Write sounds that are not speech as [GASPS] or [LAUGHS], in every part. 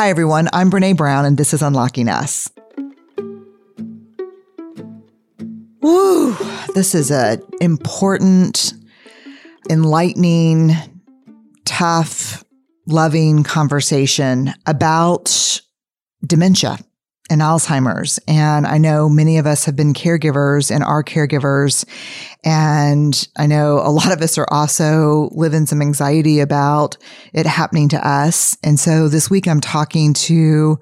Hi, everyone. I'm Brene Brown, and this is Unlocking Us. Woo! This is an important, enlightening, tough, loving conversation about dementia and Alzheimer's. And I know many of us have been caregivers and are caregivers. And I know a lot of us are also living some anxiety about it happening to us. And so this week I'm talking to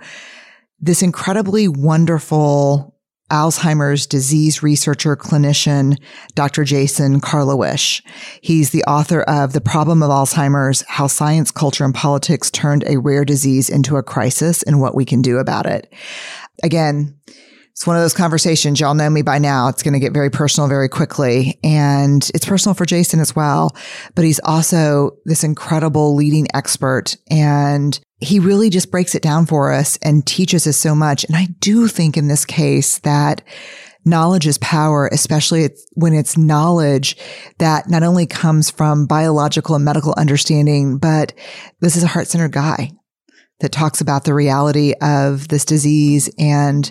this incredibly wonderful Alzheimer's disease researcher clinician, Dr. Jason Karlawish. He's the author of The Problem of Alzheimer's, How Science, Culture, and Politics Turned a Rare Disease into a Crisis and What We Can Do About It. Again, it's one of those conversations. Y'all know me by now. It's going to get very personal very quickly. And it's personal for Jason as well. But he's also this incredible leading expert. And he really just breaks it down for us and teaches us so much. And I do think in this case that knowledge is power, especially when it's knowledge that not only comes from biological and medical understanding, but this is a heart centered guy that talks about the reality of this disease and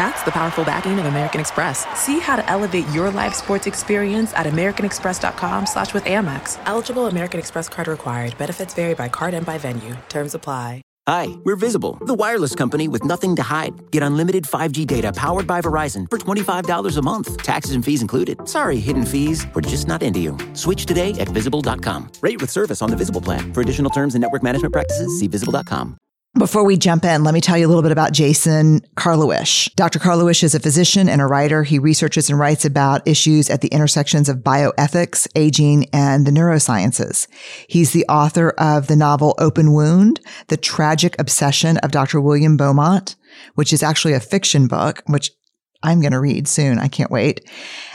That's the powerful backing of American Express. See how to elevate your live sports experience at americanexpress.com slash with Amex. Eligible American Express card required. Benefits vary by card and by venue. Terms apply. Hi, we're Visible, the wireless company with nothing to hide. Get unlimited 5G data powered by Verizon for $25 a month. Taxes and fees included. Sorry, hidden fees. We're just not into you. Switch today at visible.com. Rate with service on the Visible plan. For additional terms and network management practices, see visible.com. Before we jump in, let me tell you a little bit about Jason Karlawish. Dr. Karlawish is a physician and a writer. He researches and writes about issues at the intersections of bioethics, aging, and the neurosciences. He's the author of the novel Open Wound, The Tragic Obsession of Dr. William Beaumont, which is actually a fiction book, which I'm going to read soon. I can't wait.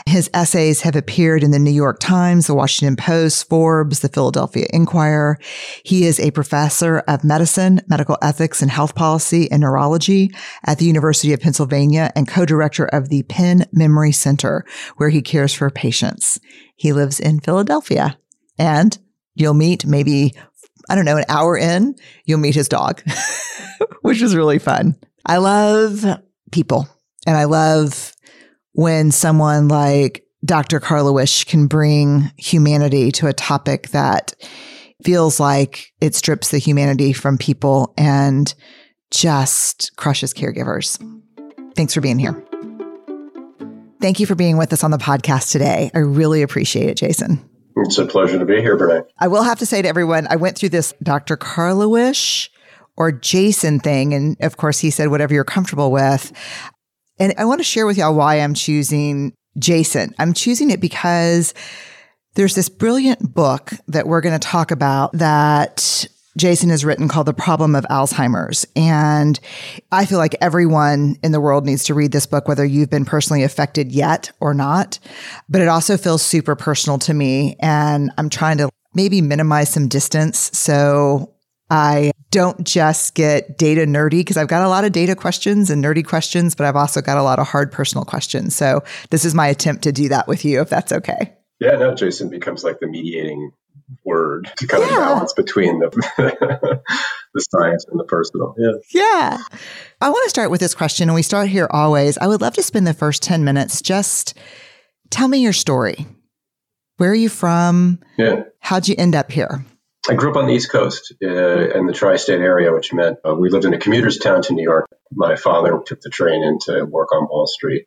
His essays have appeared in the New York Times, the Washington Post, Forbes, the Philadelphia Inquirer. He is a professor of medicine, medical ethics, and health policy and neurology at the University of Pennsylvania and co-director of the Penn Memory Center, where he cares for patients. He lives in Philadelphia and you'll meet maybe, I don't know, an hour in, you'll meet his dog, [LAUGHS] which is really fun. I love people. And I love when someone like Dr. Karlawish can bring humanity to a topic that feels like it strips the humanity from people and just crushes caregivers. Thanks for being here. Thank you for being with us on the podcast today. I really appreciate it, Jason. It's a pleasure to be here, Brene. I will have to say to everyone, I went through this Dr. Karlawish or Jason thing. And of course, he said, whatever you're comfortable with. And I want to share with y'all why I'm choosing Jason. I'm choosing it because there's this brilliant book that we're going to talk about that Jason has written called The Problem of Alzheimer's. And I feel like everyone in the world needs to read this book, whether you've been personally affected yet or not. But it also feels super personal to me. And I'm trying to maybe minimize some distance. So I don't just get data nerdy because I've got a lot of data questions and nerdy questions, but I've also got a lot of hard personal questions. So this is my attempt to do that with you, if that's okay. Yeah, no, Jason becomes like the mediating word to kind yeah. of balance between the, [LAUGHS] the science and the personal. Yeah. Yeah. I want to start with this question, and we start here always. I would love to spend the first 10 minutes just tell me your story. Where are you from? Yeah. How'd you end up here? I grew up on the East Coast uh, in the tri state area, which meant uh, we lived in a commuter's town to New York. My father took the train in to work on Wall Street.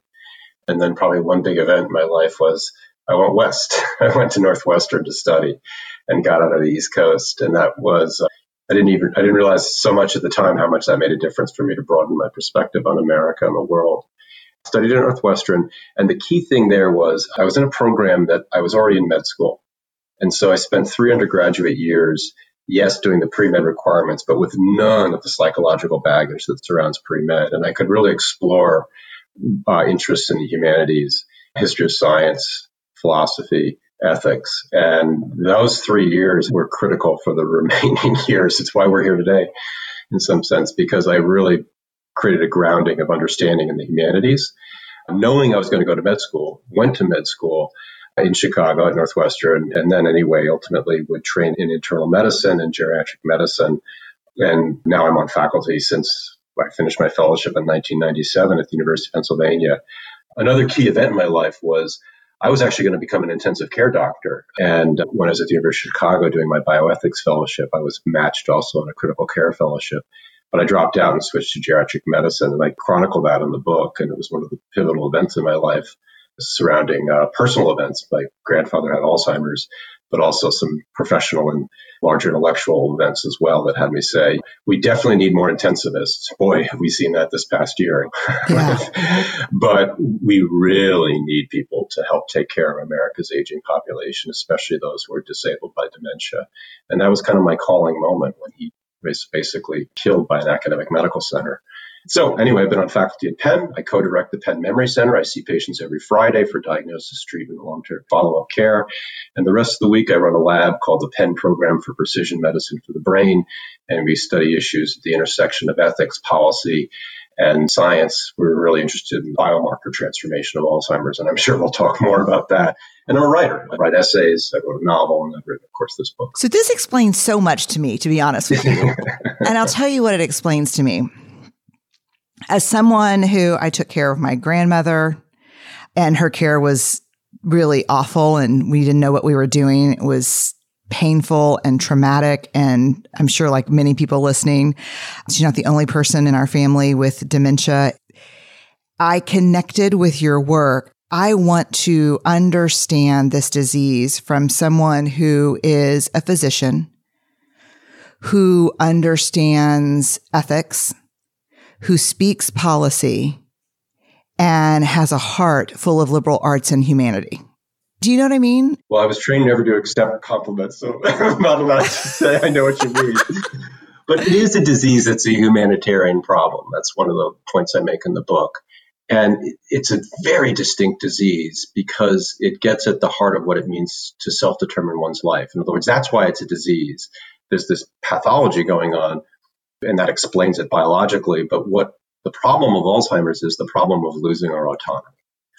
And then, probably one big event in my life was I went west. [LAUGHS] I went to Northwestern to study and got out of the East Coast. And that was, uh, I didn't even, I didn't realize so much at the time how much that made a difference for me to broaden my perspective on America and the world. Studied at Northwestern. And the key thing there was I was in a program that I was already in med school. And so I spent three undergraduate years, yes, doing the pre med requirements, but with none of the psychological baggage that surrounds pre med. And I could really explore uh, interests in the humanities, history of science, philosophy, ethics. And those three years were critical for the [LAUGHS] remaining years. It's why we're here today in some sense, because I really created a grounding of understanding in the humanities. Knowing I was going to go to med school, went to med school in Chicago at Northwestern, and then anyway, ultimately would train in internal medicine and geriatric medicine. And now I'm on faculty since I finished my fellowship in 1997 at the University of Pennsylvania. Another key event in my life was I was actually going to become an intensive care doctor. And when I was at the University of Chicago doing my bioethics fellowship, I was matched also on a critical care fellowship. But I dropped out and switched to geriatric medicine. And I chronicle that in the book. And it was one of the pivotal events in my life surrounding uh, personal events. My grandfather had Alzheimer's, but also some professional and larger intellectual events as well that had me say, we definitely need more intensivists. Boy, have we seen that this past year. Yeah. [LAUGHS] but we really need people to help take care of America's aging population, especially those who are disabled by dementia. And that was kind of my calling moment when he was basically killed by an academic medical center. So anyway, I've been on faculty at Penn. I co-direct the Penn Memory Center. I see patients every Friday for diagnosis, treatment, and long-term follow-up care. And the rest of the week, I run a lab called the Penn Program for Precision Medicine for the Brain. And we study issues at the intersection of ethics, policy, and science. We're really interested in biomarker transformation of Alzheimer's, and I'm sure we'll talk more about that. And I'm a writer. I write essays, I wrote a novel, and I've written, of course, this book. So this explains so much to me, to be honest with you. [LAUGHS] and I'll tell you what it explains to me. As someone who I took care of my grandmother, and her care was really awful, and we didn't know what we were doing. It was painful and traumatic. And I'm sure, like many people listening, she's not the only person in our family with dementia. I connected with your work. I want to understand this disease from someone who is a physician, who understands ethics, who speaks policy, and has a heart full of liberal arts and humanity. Do you know what I mean? Well, I was trained never to accept compliments, so [LAUGHS] I'm not allowed to say I know what you mean. but it is a disease that's a humanitarian problem. That's one of the points I make in the book. And it's a very distinct disease because it gets at the heart of what it means to self determine one's life. In other words, that's why it's a disease. There's this pathology going on, and that explains it biologically. But what the problem of Alzheimer's is the problem of losing our autonomy,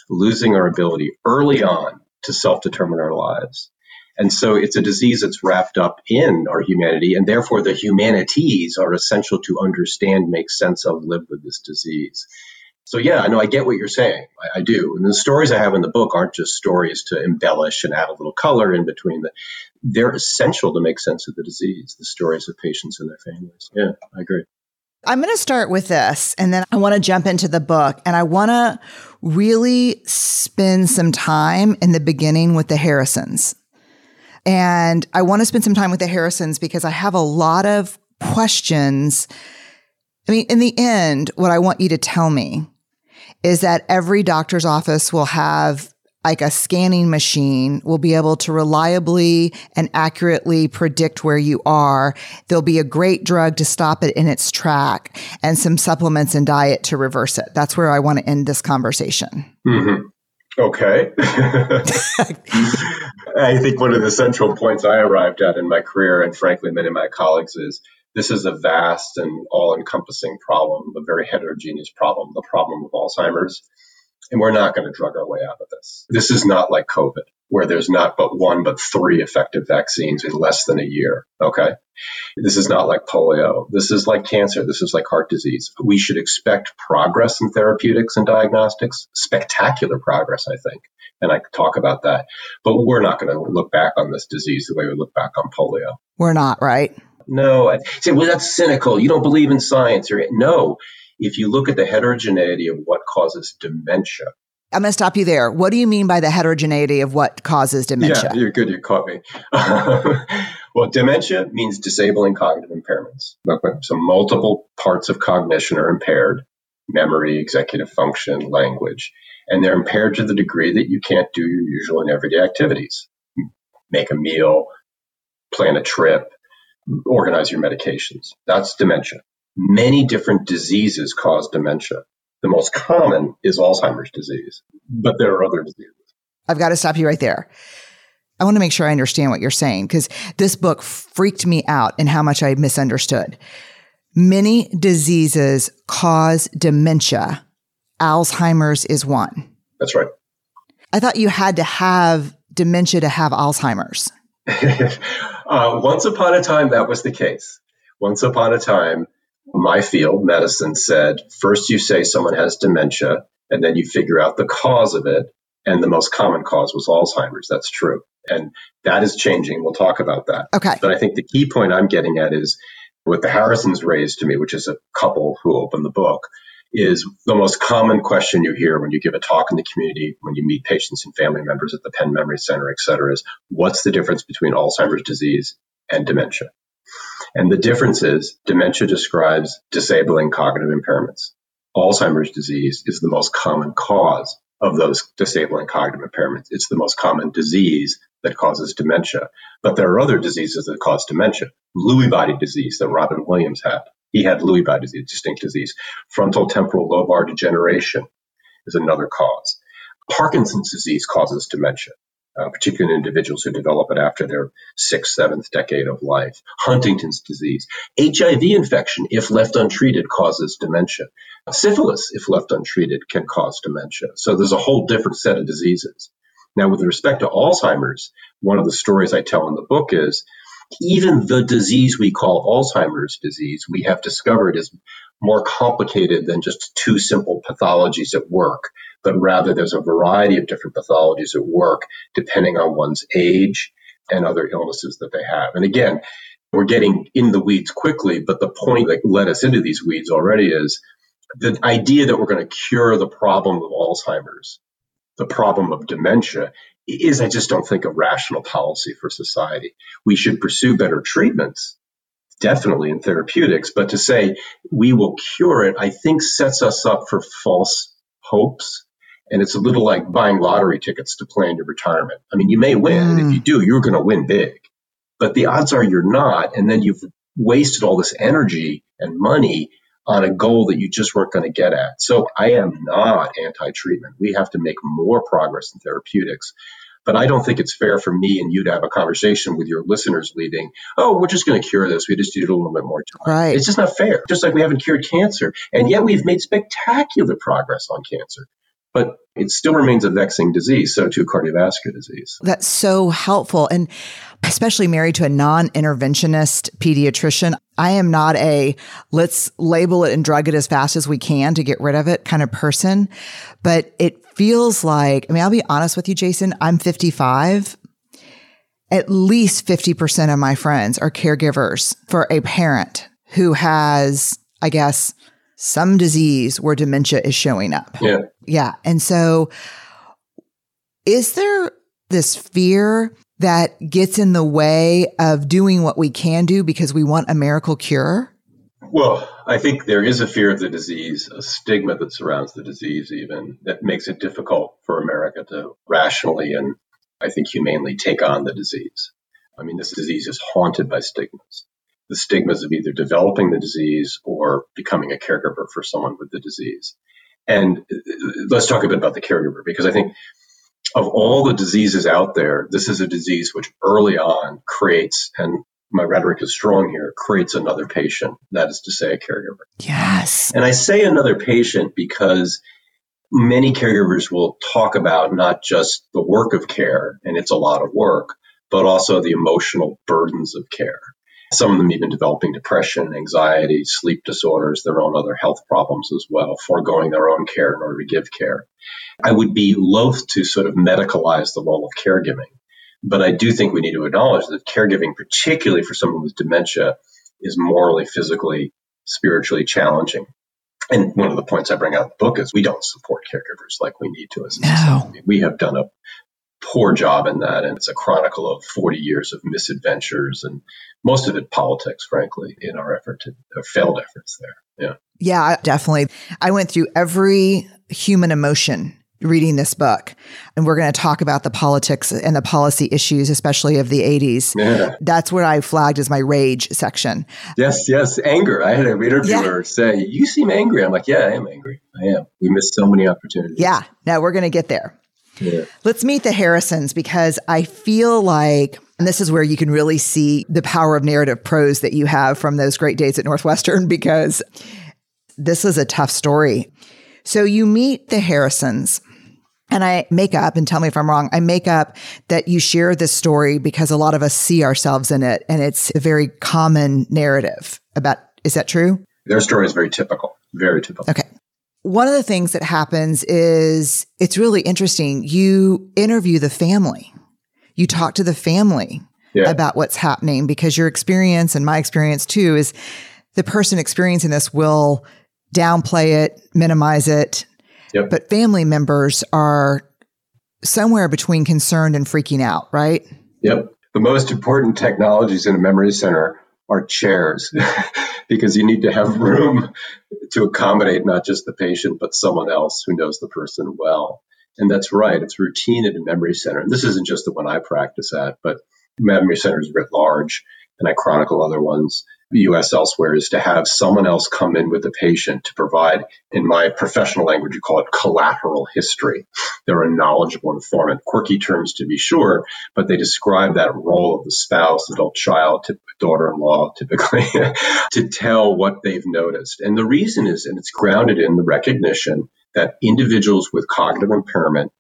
losing our ability early on to self determine our lives. And so it's a disease that's wrapped up in our humanity, and therefore the humanities are essential to understand, make sense of, live with this disease. So yeah, I know I get what you're saying. I, I, do. And the stories I have in the book aren't just stories to embellish and add a little color in between. The, they're essential to make sense of the disease. The stories of patients and their families. Yeah, I agree. I'm going to start with this and then I want to jump into the book and I want to really spend some time in the beginning with the Harrisons. And I want to spend some time with the Harrisons because I have a lot of questions. I mean, in the end, what I want you to tell me is that every doctor's office will have like a scanning machine will be able to reliably and accurately predict where you are. There'll be a great drug to stop it in its track and some supplements and diet to reverse it. That's where I want to end this conversation. Mm-hmm. Okay. [LAUGHS] I think one of the central points I arrived at in my career, and frankly, many of my colleagues, is this is a vast and all encompassing problem, a very heterogeneous problem, the problem of Alzheimer's. And we're not going to drug our way out of this. This is not like COVID, where there's not but one, but three effective vaccines in less than a year. Okay. This is not like polio. This is like cancer. This is like heart disease. We should expect progress in therapeutics and diagnostics, spectacular progress, I think. And I could talk about that. But we're not going to look back on this disease the way we look back on polio. We're not, right? No. I say, well, that's cynical. You don't believe in science. Or, no, if you look at the heterogeneity of what causes dementia, I'm going to stop you there. What do you mean by the heterogeneity of what causes dementia? Yeah, you're good. You caught me. [LAUGHS] well, dementia means disabling cognitive impairments. So multiple parts of cognition are impaired memory, executive function, language. And they're impaired to the degree that you can't do your usual and everyday activities. Make a meal, plan a trip, organize your medications. That's dementia. Many different diseases cause dementia. The most common is Alzheimer's disease, but there are other diseases. I've got to stop you right there. I want to make sure I understand what you're saying because this book freaked me out and how much I misunderstood. Many diseases cause dementia. Alzheimer's is one. That's right. I thought you had to have dementia to have Alzheimer's. [LAUGHS] uh, once upon a time, that was the case. Once upon a time, my field, medicine, said first you say someone has dementia, and then you figure out the cause of it. And the most common cause was Alzheimer's. That's true. And that is changing. We'll talk about that. Okay. But I think the key point I'm getting at is what the Harrisons raised to me, which is a couple who opened the book, is the most common question you hear when you give a talk in the community, when you meet patients and family members at the Penn Memory Center, et cetera, is what's the difference between Alzheimer's disease and dementia? And the difference is dementia describes disabling cognitive impairments. Alzheimer's disease is the most common cause of those disabling cognitive impairments. It's the most common disease that causes dementia. But there are other diseases that cause dementia. Lewy body disease that Robin Williams had. He had Lewy body disease, distinct disease. Frontal temporal lobar degeneration is another cause. Parkinson's disease causes dementia uh, particularly in individuals who develop it after their sixth, seventh decade of life. Huntington's disease. HIV infection, if left untreated, causes dementia. Syphilis, if left untreated, can cause dementia. So there's a whole different set of diseases. Now, with respect to Alzheimer's, one of the stories I tell in the book is even the disease we call Alzheimer's disease, we have discovered is more complicated than just two simple pathologies at work but rather there's a variety of different pathologies at work depending on one's age and other illnesses that they have. And again, we're getting in the weeds quickly, but the point that led us into these weeds already is the idea that we're going to cure the problem of Alzheimer's, the problem of dementia, is I just don't think a rational policy for society. We should pursue better treatments, definitely in therapeutics, but to say we will cure it, I think sets us up for false hopes and it's a little like buying lottery tickets to plan your retirement. I mean, you may win. Mm. If you do, you're going to win big. But the odds are you're not. And then you've wasted all this energy and money on a goal that you just weren't going to get at. So I am not anti treatment. We have to make more progress in therapeutics. But I don't think it's fair for me and you to have a conversation with your listeners leaving, oh, we're just going to cure this. We just need a little bit more time. Right. It's just not fair. Just like we haven't cured cancer. And yet we've made spectacular progress on cancer but it still remains a vexing disease. So too cardiovascular disease. That's so helpful. And especially married to a non-interventionist pediatrician. I am not a let's label it and drug it as fast as we can to get rid of it kind of person. But it feels like, I mean, I'll be honest with you, Jason, I'm 55. At least 50% of my friends are caregivers for a parent who has, I guess, some disease where dementia is showing up. Yeah. Yeah. And so is there this fear that gets in the way of doing what we can do because we want a miracle cure? Well, I think there is a fear of the disease, a stigma that surrounds the disease, even that makes it difficult for America to rationally and I think humanely take on the disease. I mean, this disease is haunted by stigmas the stigmas of either developing the disease or becoming a caregiver for someone with the disease. And let's talk a bit about the caregiver because I think of all the diseases out there, this is a disease which early on creates, and my rhetoric is strong here, creates another patient. That is to say, a caregiver. Yes. And I say another patient because many caregivers will talk about not just the work of care, and it's a lot of work, but also the emotional burdens of care some of them even developing depression, anxiety, sleep disorders, their own other health problems as well, foregoing their own care in order to give care. I would be loath to sort of medicalize the role of caregiving, but I do think we need to acknowledge that caregiving, particularly for someone with dementia, is morally, physically, spiritually challenging. And one of the points I bring out in the book is we don't support caregivers like we need to as a society. We have done a poor job in that. And it's a chronicle of 40 years of misadventures and most of it politics, frankly, in our effort to uh, failed efforts there. Yeah. Yeah, definitely. I went through every human emotion reading this book. And we're going to talk about the politics and the policy issues, especially of the 80s. Yeah. That's what I flagged as my rage section. Yes, yes. Anger. I had a interviewer yeah. say, You seem angry. I'm like, Yeah, I am angry. I am. We missed so many opportunities. Yeah. Now we're going to get there. Yeah. Let's meet the Harrisons because I feel like, and this is where you can really see the power of narrative prose that you have from those great days at Northwestern [LAUGHS] because this is a tough story. So you meet the Harrisons. And I make up, and tell me if I'm wrong, I make up that you share this story because a lot of us see ourselves in it. And it's a very common narrative about, is that true? Their story is very typical, very typical. Okay. One of the things that happens is it's really interesting. You interview the family, you talk to the family Yeah. about what's happening because your experience and my experience too is the person experiencing this will downplay it, minimize it. Yep. But family members are somewhere between concerned and freaking out, right? Yep. The most important technologies in a memory center are chairs [LAUGHS] because you need to have room to accommodate not just the patient, but someone else who knows the person well. And that's right. It's routine at a memory center. And this isn't just the one I practice at, but memory centers writ large, and I chronicle other ones, US elsewhere, is to have someone else come in with the patient to provide, in my professional language, you call it collateral history. They're a knowledgeable informant, quirky terms to be sure, but they describe that role of the spouse, adult child, daughter-in-law, typically, [LAUGHS] to tell what they've noticed. And the reason is, and it's grounded in the recognition that individuals with cognitive impairment,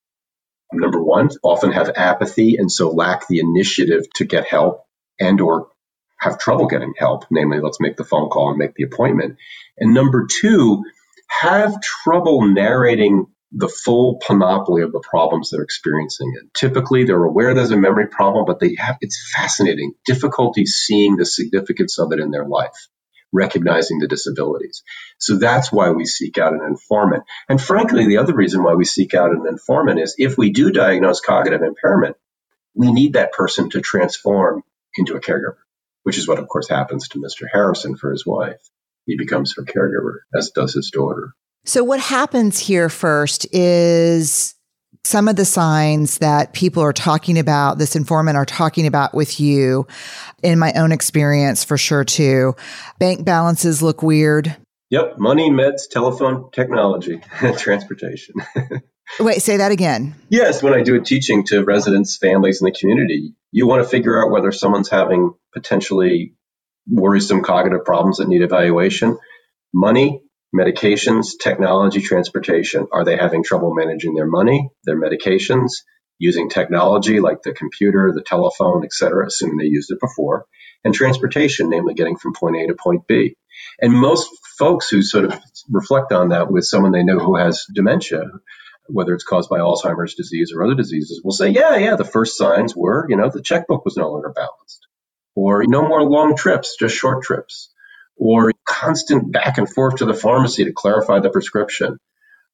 number one, often have apathy and so lack the initiative to get help and or have trouble getting help, namely, let's make the phone call and make the appointment. And number two, have trouble narrating the full panoply of the problems they're experiencing. And typically, they're aware there's a memory problem, but they have it's fascinating difficulty seeing the significance of it in their life, recognizing the disabilities. So that's why we seek out an informant. And frankly, the other reason why we seek out an informant is if we do diagnose cognitive impairment, we need that person to transform into a caregiver, which is what, of course, happens to Mr. Harrison for his wife. He becomes her caregiver, as does his daughter. So, what happens here first is some of the signs that people are talking about, this informant are talking about with you, in my own experience for sure too. Bank balances look weird. Yep, money, meds, telephone, technology, [LAUGHS] transportation. [LAUGHS] Wait, say that again. yes, when I do a teaching to residents, families in the community, you want to figure out whether someone's having potentially worrisome cognitive problems that need evaluation. Money, medications, technology, transportation. Are they having trouble managing their money, their medications, using technology like the computer, the telephone, et cetera, assuming they used it before? And transportation, namely getting from point A to point B. And most folks who sort of reflect on that with someone they know who has dementia, whether it's caused by Alzheimer's disease or other diseases, will say, yeah, yeah, the first signs were, you know, the checkbook was no longer balanced, or no more long trips, just short trips, or constant back and forth to the pharmacy to clarify the prescription,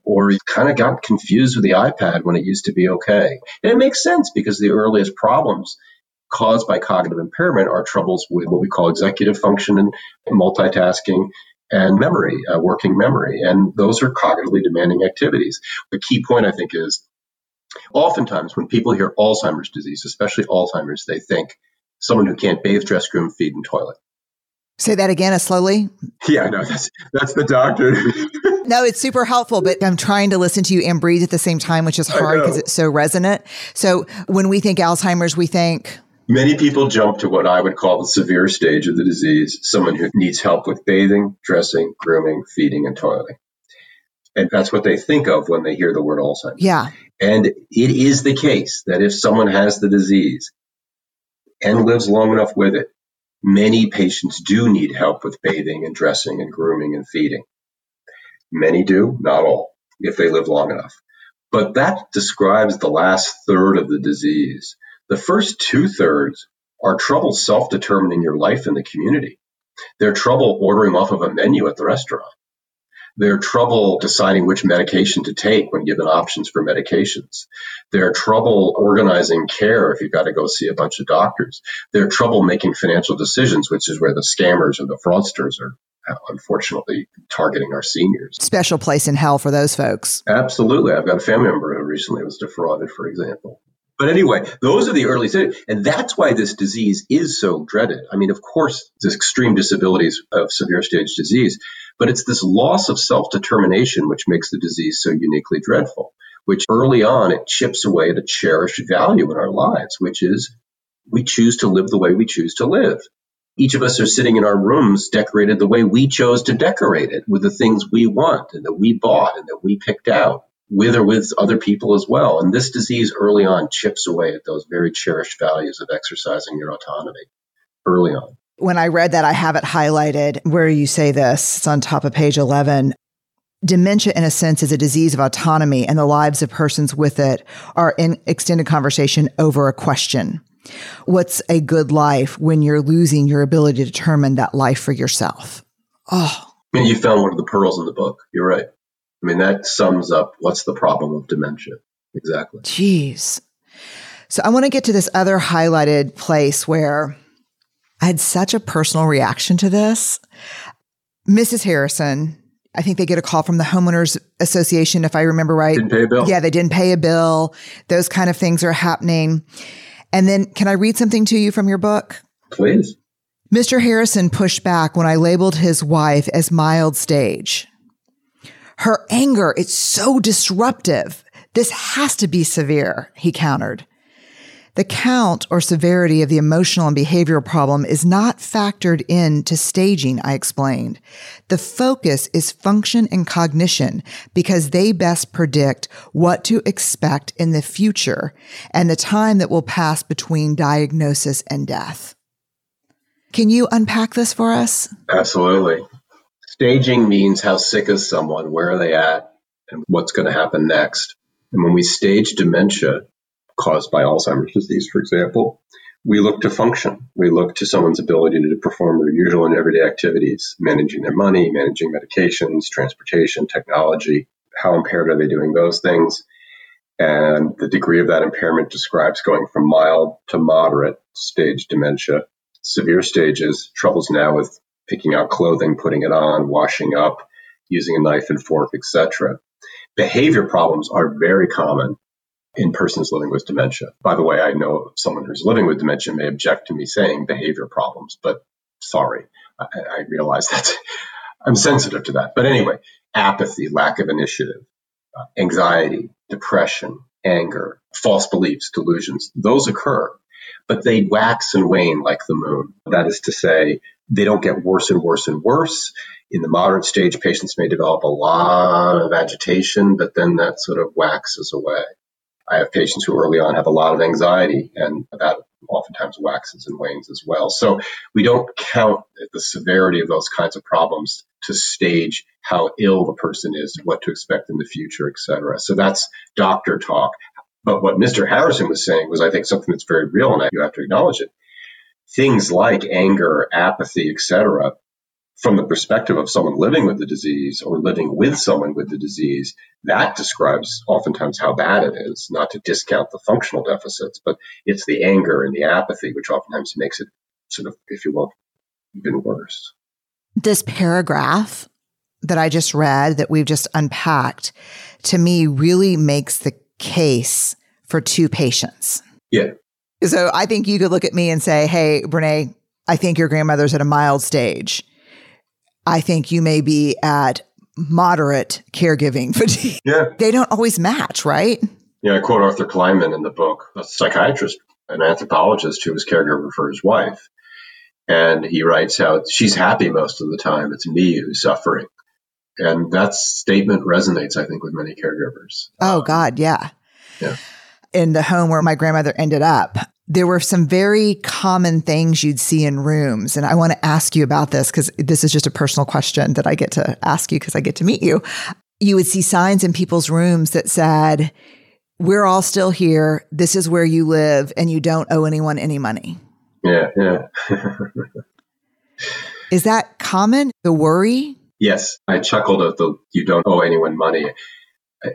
or he kind of got confused with the iPad when it used to be okay. And it makes sense because the earliest problems caused by cognitive impairment are troubles with what we call executive function and multitasking and memory, uh, working memory. And those are cognitively demanding activities. The key point, I think, is oftentimes when people hear Alzheimer's disease, especially Alzheimer's, they think someone who can't bathe, dress, groom, feed, and toilet. Say that again as slowly. Yeah, no, that's that's the doctor. [LAUGHS] No, it's super helpful, but I'm trying to listen to you and breathe at the same time, which is hard because it's so resonant. So when we think Alzheimer's, we think, Many people jump to what I would call the severe stage of the disease, someone who needs help with bathing, dressing, grooming, feeding, and toileting. And that's what they think of when they hear the word Alzheimer's. yeah, And it is the case that if someone has the disease and lives long enough with it, many patients do need help with bathing and dressing and grooming and feeding. Many do, not all, if they live long enough. But that describes the last third of the disease. The first two thirds are trouble self determining your life in the community. They're trouble ordering off of a menu at the restaurant. They're trouble deciding which medication to take when given options for medications. They're trouble organizing care if you've got to go see a bunch of doctors. They're trouble making financial decisions, which is where the scammers and the fraudsters are uh, unfortunately targeting our seniors. special place in hell for those folks. Absolutely. I've got a family member who recently was defrauded, for example. But anyway, those are the early stages. And that's why this disease is so dreaded. I mean, of course, there's extreme disabilities of severe stage disease, but it's this loss of self determination which makes the disease so uniquely dreadful. which early on it chips away at cherished value in our lives, which is we choose to live the way we choose to live. Each of us are sitting in our rooms decorated the way we chose to decorate it with the things we want and that we bought and that we picked out with or with other people as well. And this disease early on chips away at those very cherished values of exercising your autonomy early on. When I read that, I have it highlighted where you say this. It's on top of page 11. Dementia, in a sense, is a disease of autonomy, and the lives of persons with it are in extended conversation over a question. What's a good life when you're losing your ability to determine that life for yourself? Oh. I mean, you found one of the pearls in the book. You're right. I mean, that sums up what's the problem of dementia. Exactly. Jeez. So I want to get to this other highlighted place where I had such a personal reaction to this. Mrs. Harrison, I think they get a call from the homeowners association, if I remember right. Didn't pay a bill. Yeah, they didn't pay a bill. Those kind of things are happening. And then can I read something to you from your book? Please. Mr. Harrison pushed back when I labeled his wife as mild stage. Her anger, it's so disruptive. This has to be severe, he countered. The count or severity of the emotional and behavioral problem is not factored into staging, I explained. The focus is function and cognition because they best predict what to expect in the future and the time that will pass between diagnosis and death. Can you unpack this for us? Absolutely. Staging means how sick is someone, where are they at, and what's going to happen next. And when we stage dementia, caused by Alzheimer's disease, for example, we look to function. We look to someone's ability to perform their usual and everyday activities, managing their money, managing medications, transportation, technology. How impaired are they doing those things? And the degree of that impairment describes going from mild to moderate stage dementia. Severe stages, troubles now with picking out clothing, putting it on, washing up, using a knife and fork, etc. Behavior problems are very common in persons living with dementia. By the way, I know someone who's living with dementia may object to me saying behavior problems, but sorry, I, I realize that [LAUGHS] I'm sensitive to that. But anyway, apathy, lack of initiative, uh, anxiety, depression, anger, false beliefs, delusions, those occur, but they wax and wane like the moon. That is to say, they don't get worse and worse and worse. In the moderate stage, patients may develop a lot of agitation, but then that sort of waxes away. I have patients who early on have a lot of anxiety, and that oftentimes waxes and wanes as well. So we don't count the severity of those kinds of problems to stage how ill the person is, what to expect in the future, et cetera. So that's doctor talk. But what Mr. Harrison was saying was, I think, something that's very real, and you have to acknowledge it. Things like anger, apathy, et cetera, from the perspective of someone living with the disease or living with someone with the disease, that describes oftentimes how bad it is, not to discount the functional deficits, but it's the anger and the apathy, which oftentimes makes it sort of, if you will, even worse. This paragraph that I just read, that we've just unpacked, to me really makes the case for two patients. Yeah. So I think you could look at me and say, hey, Brene, I think your grandmother's at a mild stage I think you may be at moderate caregiving [LAUGHS] fatigue. Yeah. They don't always match, right? Yeah, I quote Arthur Kleinman in the book, a psychiatrist, an anthropologist who was caregiver for his wife. And he writes how she's happy most of the time. It's me who's suffering. And that statement resonates, I think, with many caregivers. Oh, God, yeah. Yeah. In the home where my grandmother ended up, there were some very common things you'd see in rooms. And I want to ask you about this because this is just a personal question that I get to ask you because I get to meet you. You would see signs in people's rooms that said, We're all still here. This is where you live, and you don't owe anyone any money. Yeah, yeah. is that common? The worry? Yes. I chuckled at the you don't owe anyone money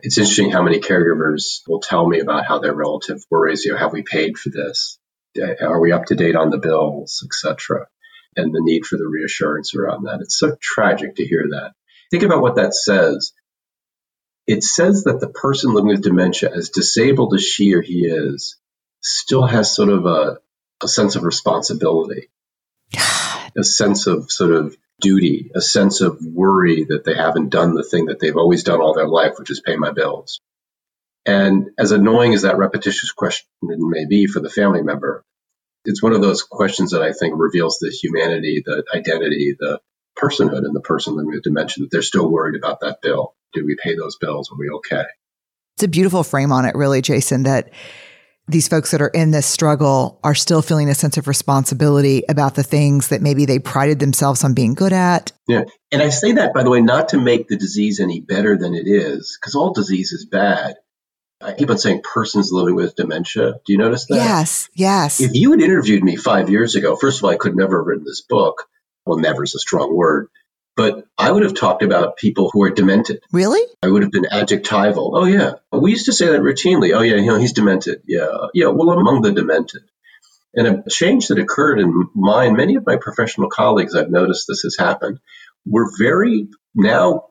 it's interesting how many caregivers will tell me about how their relative worries, you know, have we paid for this? Are we up to date on the bills, etc. And the need for the reassurance around that. It's so tragic to hear that. Think about what that says. It says that the person living with dementia, as disabled as she or he is, still has sort of a, a sense of responsibility, [SIGHS] a sense of sort of duty, a sense of worry that they haven't done the thing that they've always done all their life, which is pay my bills. And as annoying as that repetitious question may be for the family member, it's one of those questions that I think reveals the humanity, the identity, the personhood in the person with dementia that they're still worried about that bill. Did we pay those bills? Are we okay? It's a beautiful frame on it, really, Jason, that these folks that are in this struggle are still feeling a sense of responsibility about the things that maybe they prided themselves on being good at. Yeah. And I say that, by the way, not to make the disease any better than it is, because all disease is bad. I keep on saying persons living with dementia. Do you notice that? Yes, yes. If you had interviewed me five years ago, first of all, I could never have written this book. Well, never is a strong word. But I would have talked about people who are demented. Really? I would have been adjectival. Oh, yeah. We used to say that routinely. Oh, yeah, you know, he's demented. Yeah. Yeah. Well, among the demented. And a change that occurred in mine, many of my professional colleagues, I've noticed this has happened, were very now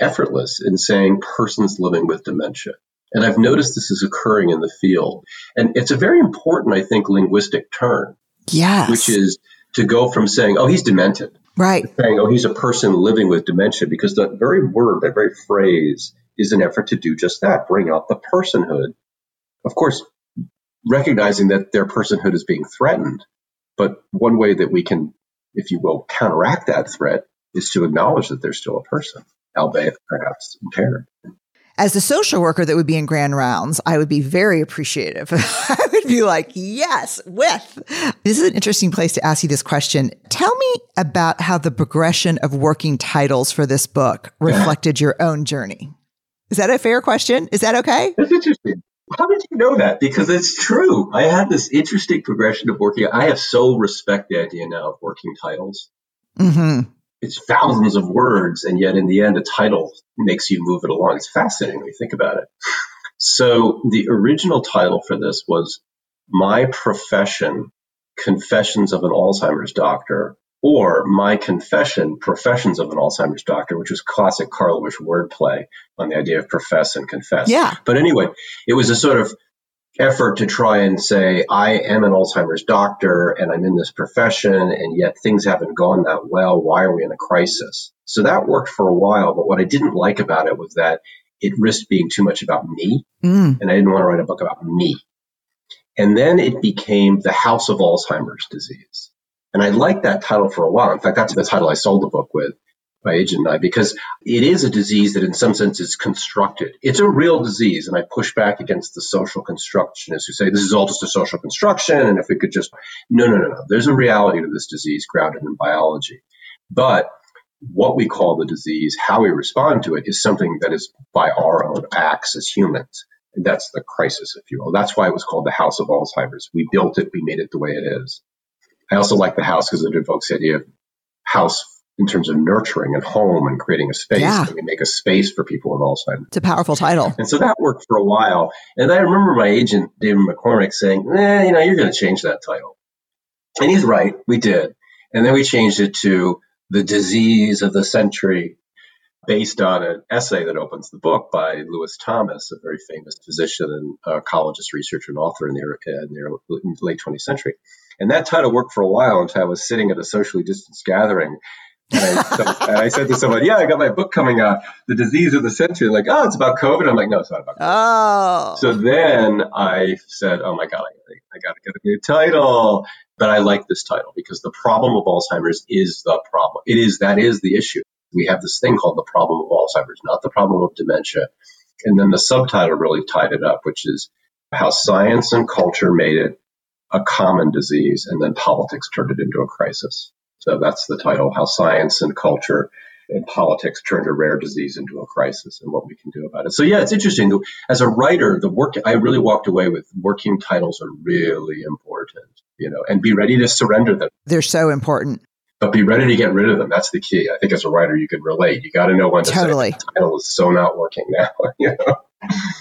effortless in saying persons living with dementia. And I've noticed this is occurring in the field. And it's a very important, I think, linguistic turn. Yes. Which is to go from saying, oh, he's demented. Right. Saying, oh, he's a person living with dementia, because that very word, that very phrase is an effort to do just that, bring out the personhood. Of course, recognizing that their personhood is being threatened. But one way that we can, if you will, counteract that threat is to acknowledge that they're still a person, albeit perhaps impaired as a social worker that would be in grand rounds, I would be very appreciative. [LAUGHS] I would be like, yes, with. This is an interesting place to ask you this question. Tell me about how the progression of working titles for this book reflected your own journey. Is that a fair question? Is that okay? That's interesting. How did you know that? Because it's true. I had this interesting progression of working. I have so respect the idea now of working titles. Mm-hmm it's thousands of words, and yet in the end, a title makes you move it along. It's fascinating when you think about it. So the original title for this was My Profession, Confessions of an Alzheimer's Doctor, or My Confession, Professions of an Alzheimer's Doctor, which was classic Karlawish wordplay on the idea of profess and confess. Yeah. But anyway, it was a sort of effort to try and say, I am an Alzheimer's doctor and I'm in this profession, and yet things haven't gone that well. Why are we in a crisis? So that worked for a while. But what I didn't like about it was that it risked being too much about me. Mm. And I didn't want to write a book about me. And then it became The House of Alzheimer's Disease. And I liked that title for a while. In fact, that's the title I sold the book with my agent and I, because it is a disease that in some sense is constructed. It's a real disease. And I push back against the social constructionists who say this is all just a social construction. And if we could just, no, no, no, no. There's a reality to this disease grounded in biology. But what we call the disease, how we respond to it is something that is by our own acts as humans. And that's the crisis, if you will. That's why it was called the House of Alzheimer's. We built it. We made it the way it is. I also like the house because it evokes the idea of house in terms of nurturing and home and creating a space. Yeah. And we make a space for people with Alzheimer's. It's a powerful title. And so that worked for a while. And I remember my agent, David McCormick, saying, eh, you know, you're going to change that title. And he's right. We did. And then we changed it to The Disease of the Century, based on an essay that opens the book by Lewis Thomas, a very famous physician and ecologist, researcher, and author in the, in the late 20th century. And that title worked for a while until I was sitting at a socially distanced gathering and I, so, and I, said to someone, "Yeah, I got my book coming out, The Disease of the Century." Like, oh, it's about COVID. I'm like, no, it's not about COVID. Oh. So then I said, "Oh my god, I, I got to get a new title." But I like this title because the problem of Alzheimer's is the problem. It is that is the issue. We have this thing called the problem of Alzheimer's, not the problem of dementia. And then the subtitle really tied it up, which is how science and culture made it a common disease, and then politics turned it into a crisis. So that's the title, How Science and Culture and Politics Turned a Rare Disease into a Crisis and What We Can Do About It. So yeah, it's interesting. As a writer, the work, I really walked away with working titles are really important, you know, and be ready to surrender them. They're so important. But be ready to get rid of them. That's the key. I think as a writer, you can relate. You got to know when to totally. say the title is so not working now. [LAUGHS] You know?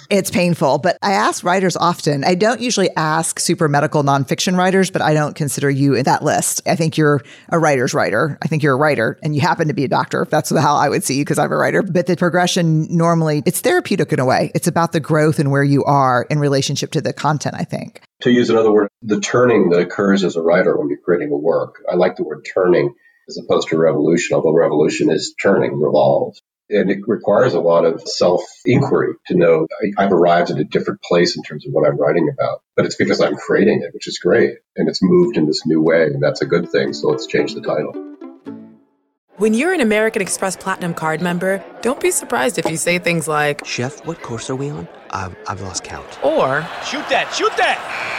It's painful, but I ask writers often. I don't usually ask super medical nonfiction writers, but I don't consider you in that list. I think you're a writer's writer. I think you're a writer and you happen to be a doctor. That's how I would see you because I'm a writer. But the progression normally, it's therapeutic in a way. It's about the growth and where you are in relationship to the content, I think. To use another word, the turning that occurs as a writer when you're creating a work. I like the word turning as opposed to revolution, although revolution is turning, revolve. And it requires a lot of self inquiry to know I've arrived at a different place in terms of what I'm writing about. But it's because I'm creating it, which is great. And it's moved in this new way. And that's a good thing. So let's change the title. When you're an American Express Platinum card member, don't be surprised if you say things like, Chef, what course are we on? I've, I've lost count. Or, Shoot that, shoot that!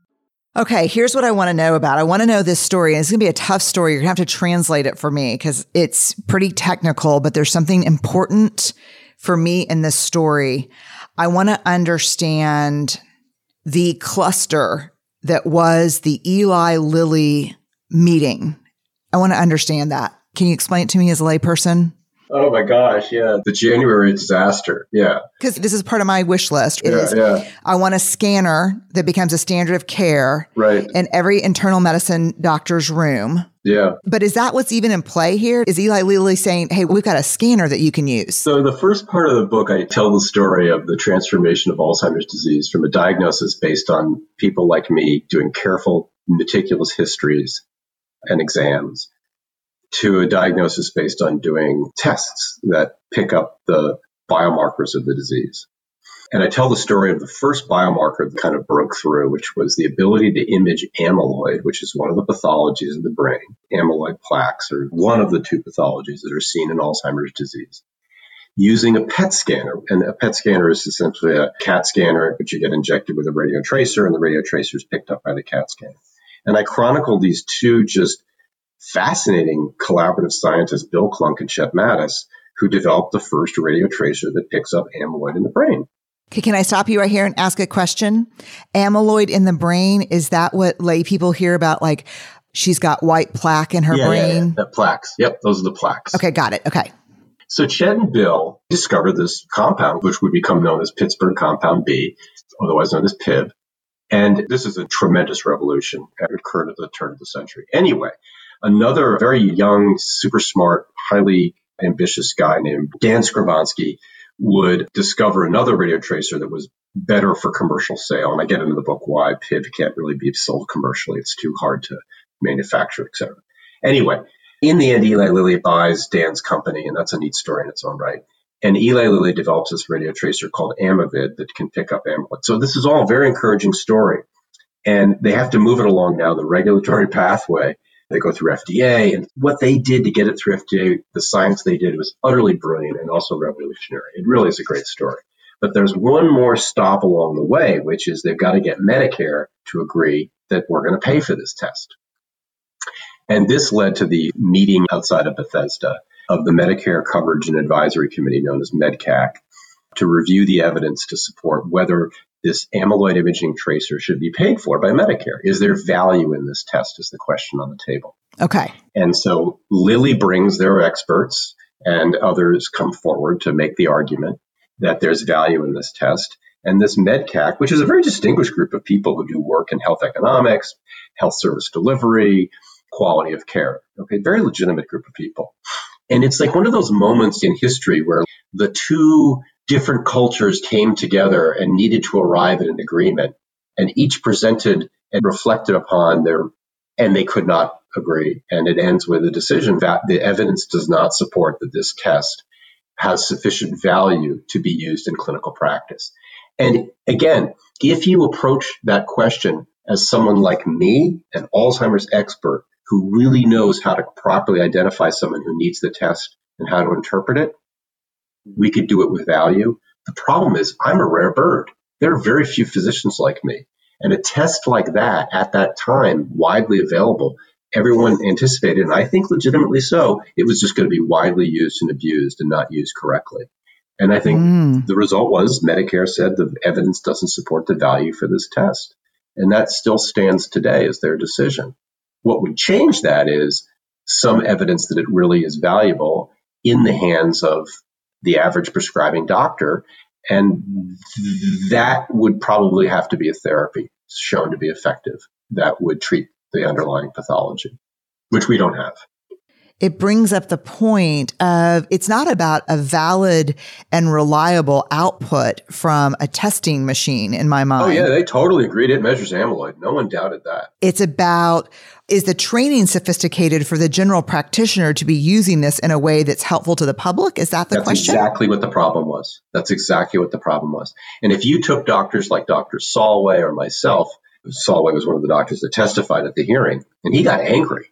Okay, here's what I want to know about. I want to know this story, and it's going to be a tough story. You're going to have to translate it for me because it's pretty technical, but there's something important for me in this story. I want to understand the cluster that was the Eli Lilly meeting. I want to understand that. Can you explain it to me as a layperson? Oh my gosh, yeah. The January disaster. Yeah. Because this is part of my wish list. It Yeah, yeah. I want a scanner that becomes a standard of care Right. in every internal medicine doctor's room. Yeah. But is that what's even in play here? Is Eli Lilly saying, hey, we've got a scanner that you can use? So the first part of the book, I tell the story of the transformation of Alzheimer's disease from a diagnosis based on people like me doing careful, meticulous histories and exams to a diagnosis based on doing tests that pick up the biomarkers of the disease. And I tell the story of the first biomarker that kind of broke through, which was the ability to image amyloid, which is one of the pathologies of the brain. Amyloid plaques are one of the two pathologies that are seen in Alzheimer's disease. Using a PET scanner, and a PET scanner is essentially a CAT scanner, but you get injected with a radio tracer, and the radio tracer is picked up by the CAT scanner. And I chronicle these two just fascinating collaborative scientists, Bill Klunk and Chet Mathis, who developed the first radio tracer that picks up amyloid in the brain. Okay, Can I stop you right here and ask a question? Amyloid in the brain, is that what lay people hear about? Like she's got white plaque in her Yeah, yeah, brain? yeah, the plaques. Yep, those are the plaques. Okay, got it. Okay. So Chet and Bill discovered this compound, which would become known as Pittsburgh Compound B, otherwise known as PIB. And this is a tremendous revolution that occurred at the turn of the century. Anyway, another very young, super smart, highly ambitious guy named Dan Skovronsky would discover another radio tracer that was better for commercial sale. And I get into the book why PIB can't really be sold commercially. It's too hard to manufacture, et cetera. Anyway, in the end, Eli Lilly buys Dan's company, and that's a neat story in its own right. And Eli Lilly develops this radio tracer called Amyvid that can pick up amyloid. So this is all a very encouraging story. And they have to move it along now, the regulatory [LAUGHS] pathway. They go through FDA, and what they did to get it through FDA, the science they did was utterly brilliant and also revolutionary. It really is a great story. But there's one more stop along the way, which is they've got to get Medicare to agree that we're going to pay for this test. And this led to the meeting outside of Bethesda of the Medicare Coverage and Advisory Committee, known as MedCAC, to review the evidence to support whether this amyloid imaging tracer should be paid for by Medicare. Is there value in this test? Is the question on the table. Okay. And so Lilly brings their experts and others come forward to make the argument that there's value in this test. And this MedCAC, which is a very distinguished group of people who do work in health economics, health service delivery, quality of care. Okay, very legitimate group of people. And it's like one of those moments in history where the two different cultures came together and needed to arrive at an agreement, and each presented and reflected upon their, and they could not agree. And it ends with a decision that the evidence does not support that this test has sufficient value to be used in clinical practice. And again, if you approach that question as someone like me, an Alzheimer's expert who really knows how to properly identify someone who needs the test and how to interpret it, we could do it with value. The problem is I'm a rare bird. There are very few physicians like me. And a test like that at that time, widely available, everyone anticipated, and I think legitimately so, it was just going to be widely used and abused and not used correctly. And I think mm. the result was Medicare said the evidence doesn't support the value for this test. And that still stands today as their decision. What would change that is some evidence that it really is valuable in the hands of the average prescribing doctor. And that would probably have to be a therapy shown to be effective that would treat the underlying pathology, which we don't have it brings up the point of it's not about a valid and reliable output from a testing machine in my mind. Oh, yeah, they totally agreed. It measures amyloid. No one doubted that. It's about is the training sophisticated for the general practitioner to be using this in a way that's helpful to the public? Is that the that's question? exactly what the problem was. That's exactly what the problem was. And if you took doctors like Dr. Salloway or myself, Salloway was one of the doctors that testified at the hearing, and he got angry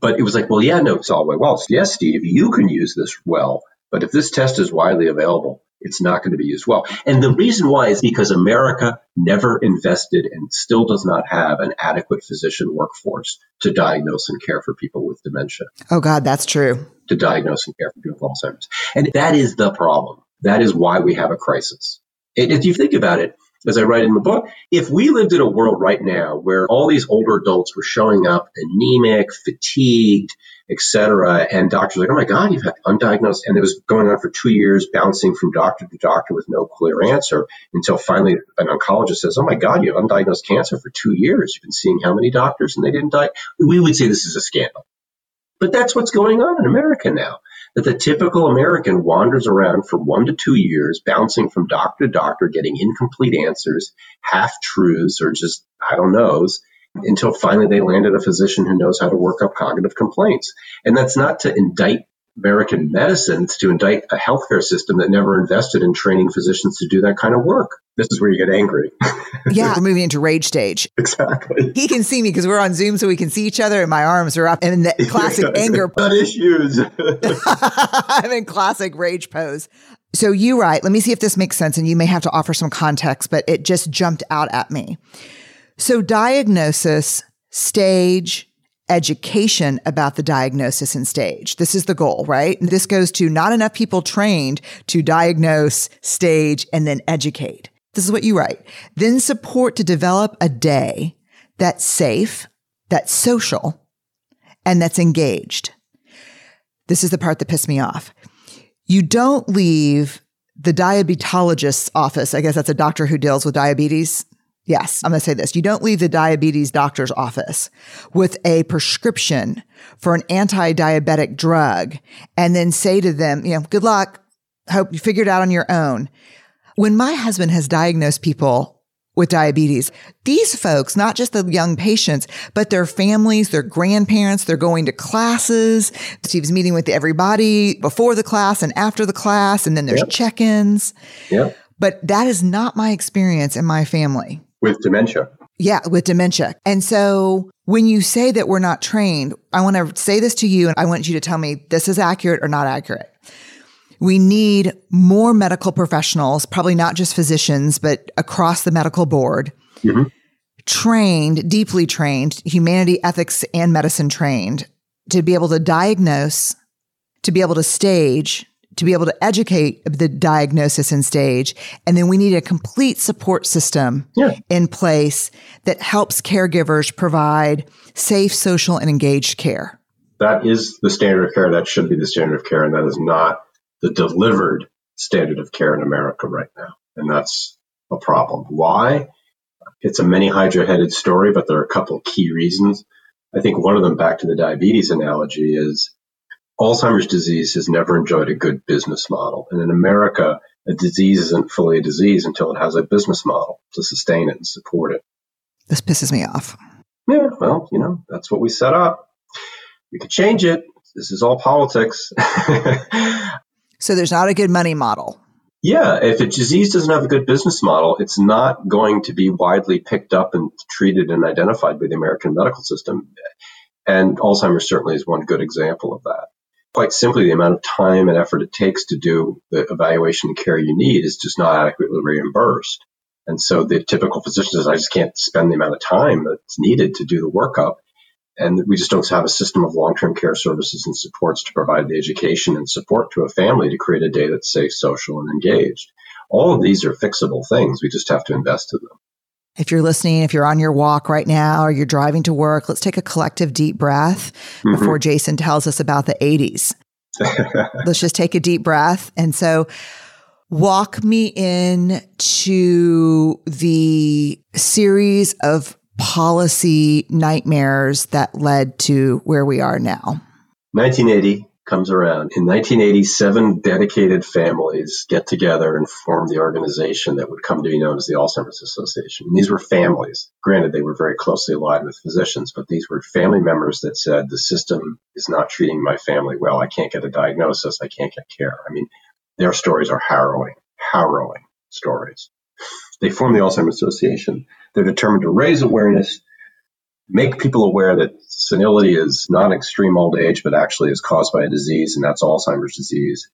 but it was like, well, yeah, no, all well. Yes, Steve, you can use this well, but if this test is widely available, it's not going to be used well. And the reason why is because America never invested and still does not have an adequate physician workforce to diagnose and care for people with dementia. Oh, God, that's true. To diagnose and care for people with Alzheimer's. And that is the problem. That is why we have a crisis. And if you think about it, as I write in the book, if we lived in a world right now where all these older adults were showing up anemic, fatigued, etc., and doctors like, oh my God, you've had undiagnosed, and it was going on for two years, bouncing from doctor to doctor with no clear answer until finally an oncologist says, oh my God, you have undiagnosed cancer for two years. You've been seeing how many doctors and they didn't die? We would say this is a scandal. But that's what's going on in America now that the typical American wanders around for one to two years, bouncing from doctor to doctor, getting incomplete answers, half truths, or just, I don't knows, until finally they landed a physician who knows how to work up cognitive complaints. And that's not to indict American medicine it's to indict a healthcare system that never invested in training physicians to do that kind of work. This is where you get angry. [LAUGHS] yeah, we're moving into rage stage. Exactly. He can see me because we're on Zoom, so we can see each other, and my arms are up. And in the [LAUGHS] classic anger pose. issues. [LAUGHS] I'm in classic rage pose. So you write, let me see if this makes sense, and you may have to offer some context, but it just jumped out at me. So diagnosis, stage, education about the diagnosis and stage. This is the goal, right? This goes to not enough people trained to diagnose, stage, and then educate. This is what you write. Then support to develop a day that's safe, that's social, and that's engaged. This is the part that pissed me off. You don't leave the diabetologist's office. I guess that's a doctor who deals with diabetes Yes, I'm going to say this. You don't leave the diabetes doctor's office with a prescription for an anti-diabetic drug and then say to them, you know, good luck. Hope you figure it out on your own. When my husband has diagnosed people with diabetes, these folks, not just the young patients, but their families, their grandparents, they're going to classes. Steve's meeting with everybody before the class and after the class, and then there's yep. check-ins. Yeah. But that is not my experience in my family with dementia. Yeah, with dementia. And so when you say that we're not trained, I want to say this to you and I want you to tell me this is accurate or not accurate. We need more medical professionals, probably not just physicians, but across the medical board, mm-hmm. trained, deeply trained, humanity, ethics, and medicine trained to be able to diagnose, to be able to stage, to be able to educate the diagnosis and stage. And then we need a complete support system yeah. in place that helps caregivers provide safe, social, and engaged care. That is the standard of care. That should be the standard of care. And that is not the delivered standard of care in America right now. And that's a problem. Why? It's a many hydra headed story, but there are a couple key reasons. I think one of them, back to the diabetes analogy, is Alzheimer's disease has never enjoyed a good business model. And in America, a disease isn't fully a disease until it has a business model to sustain it and support it. This pisses me off. Yeah, well, you know, that's what we set up. We could change it. This is all politics. [LAUGHS] so there's not a good money model. Yeah, if a disease doesn't have a good business model, it's not going to be widely picked up and treated and identified by the American medical system. And Alzheimer's certainly is one good example of that quite simply, the amount of time and effort it takes to do the evaluation and care you need is just not adequately reimbursed. And so the typical physician says, I just can't spend the amount of time that's needed to do the workup. And we just don't have a system of long-term care services and supports to provide the education and support to a family to create a day that's safe, social, and engaged. All of these are fixable things. We just have to invest in them. If you're listening, if you're on your walk right now or you're driving to work, let's take a collective deep breath mm-hmm. before Jason tells us about the 80s. [LAUGHS] let's just take a deep breath. And so, walk me in to the series of policy nightmares that led to where we are now. 1980 comes around. In 1987, dedicated families get together and form the organization that would come to be known as the Alzheimer's Association. And these were families. Granted, they were very closely aligned with physicians, but these were family members that said, the system is not treating my family well. I can't get a diagnosis. I can't get care. I mean, their stories are harrowing, harrowing stories. They form the Alzheimer's Association. They're determined to raise awareness make people aware that senility is not extreme old age, but actually is caused by a disease, and that's Alzheimer's disease.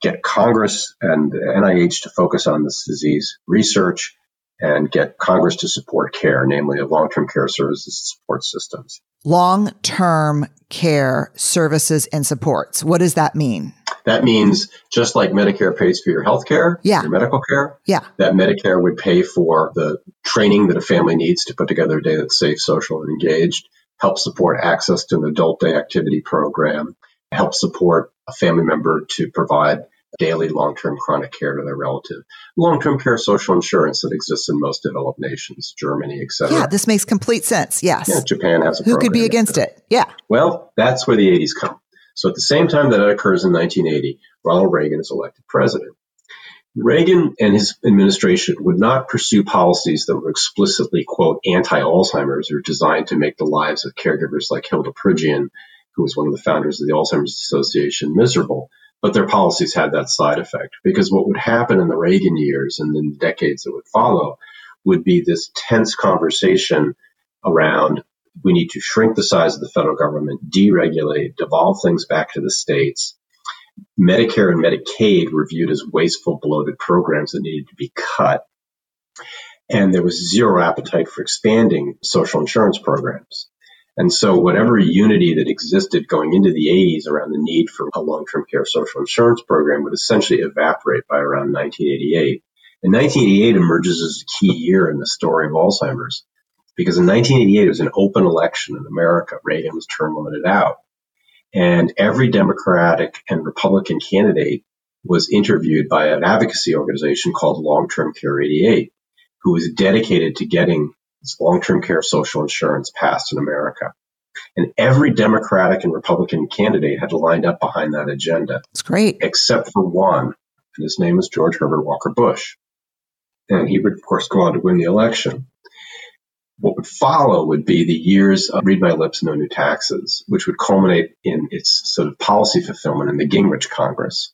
Get Congress and NIH to focus on this disease research and get Congress to support care, namely of long-term care services and support systems. Long-term care services and supports. What does that mean? That means just like Medicare pays for your health care, yeah. your medical care, yeah. that Medicare would pay for the training that a family needs to put together a day that's safe, social, and engaged, help support access to an adult day activity program, help support a family member to provide daily long-term chronic care to their relative. Long-term care social insurance that exists in most developed nations, Germany, etc. Yeah, this makes complete sense. Yes. Yeah, Japan has a Who could be against it? Yeah. Well, that's where the 80s come. So at the same time that it occurs in 1980, Ronald Reagan is elected president. Reagan and his administration would not pursue policies that were explicitly, quote, anti-Alzheimer's or designed to make the lives of caregivers like Hilda Pridgeon, who was one of the founders of the Alzheimer's Association, miserable. But their policies had that side effect because what would happen in the Reagan years and in the decades that would follow would be this tense conversation around we need to shrink the size of the federal government, deregulate, devolve things back to the states. Medicare and Medicaid were viewed as wasteful, bloated programs that needed to be cut. And there was zero appetite for expanding social insurance programs. And so whatever unity that existed going into the 80s around the need for a long-term care social insurance program would essentially evaporate by around 1988. And 1988 emerges as a key year in the story of Alzheimer's because in 1988 it was an open election in America. Reagan was term limited out. And every Democratic and Republican candidate was interviewed by an advocacy organization called Long Term Care 88, who was dedicated to getting long term care social insurance passed in America. And every Democratic and Republican candidate had lined up behind that agenda. It's great. Except for one, and his name was George Herbert Walker Bush. And he would, of course, go on to win the election. What would follow would be the years of Read My Lips, No New Taxes, which would culminate in its sort of policy fulfillment in the Gingrich Congress,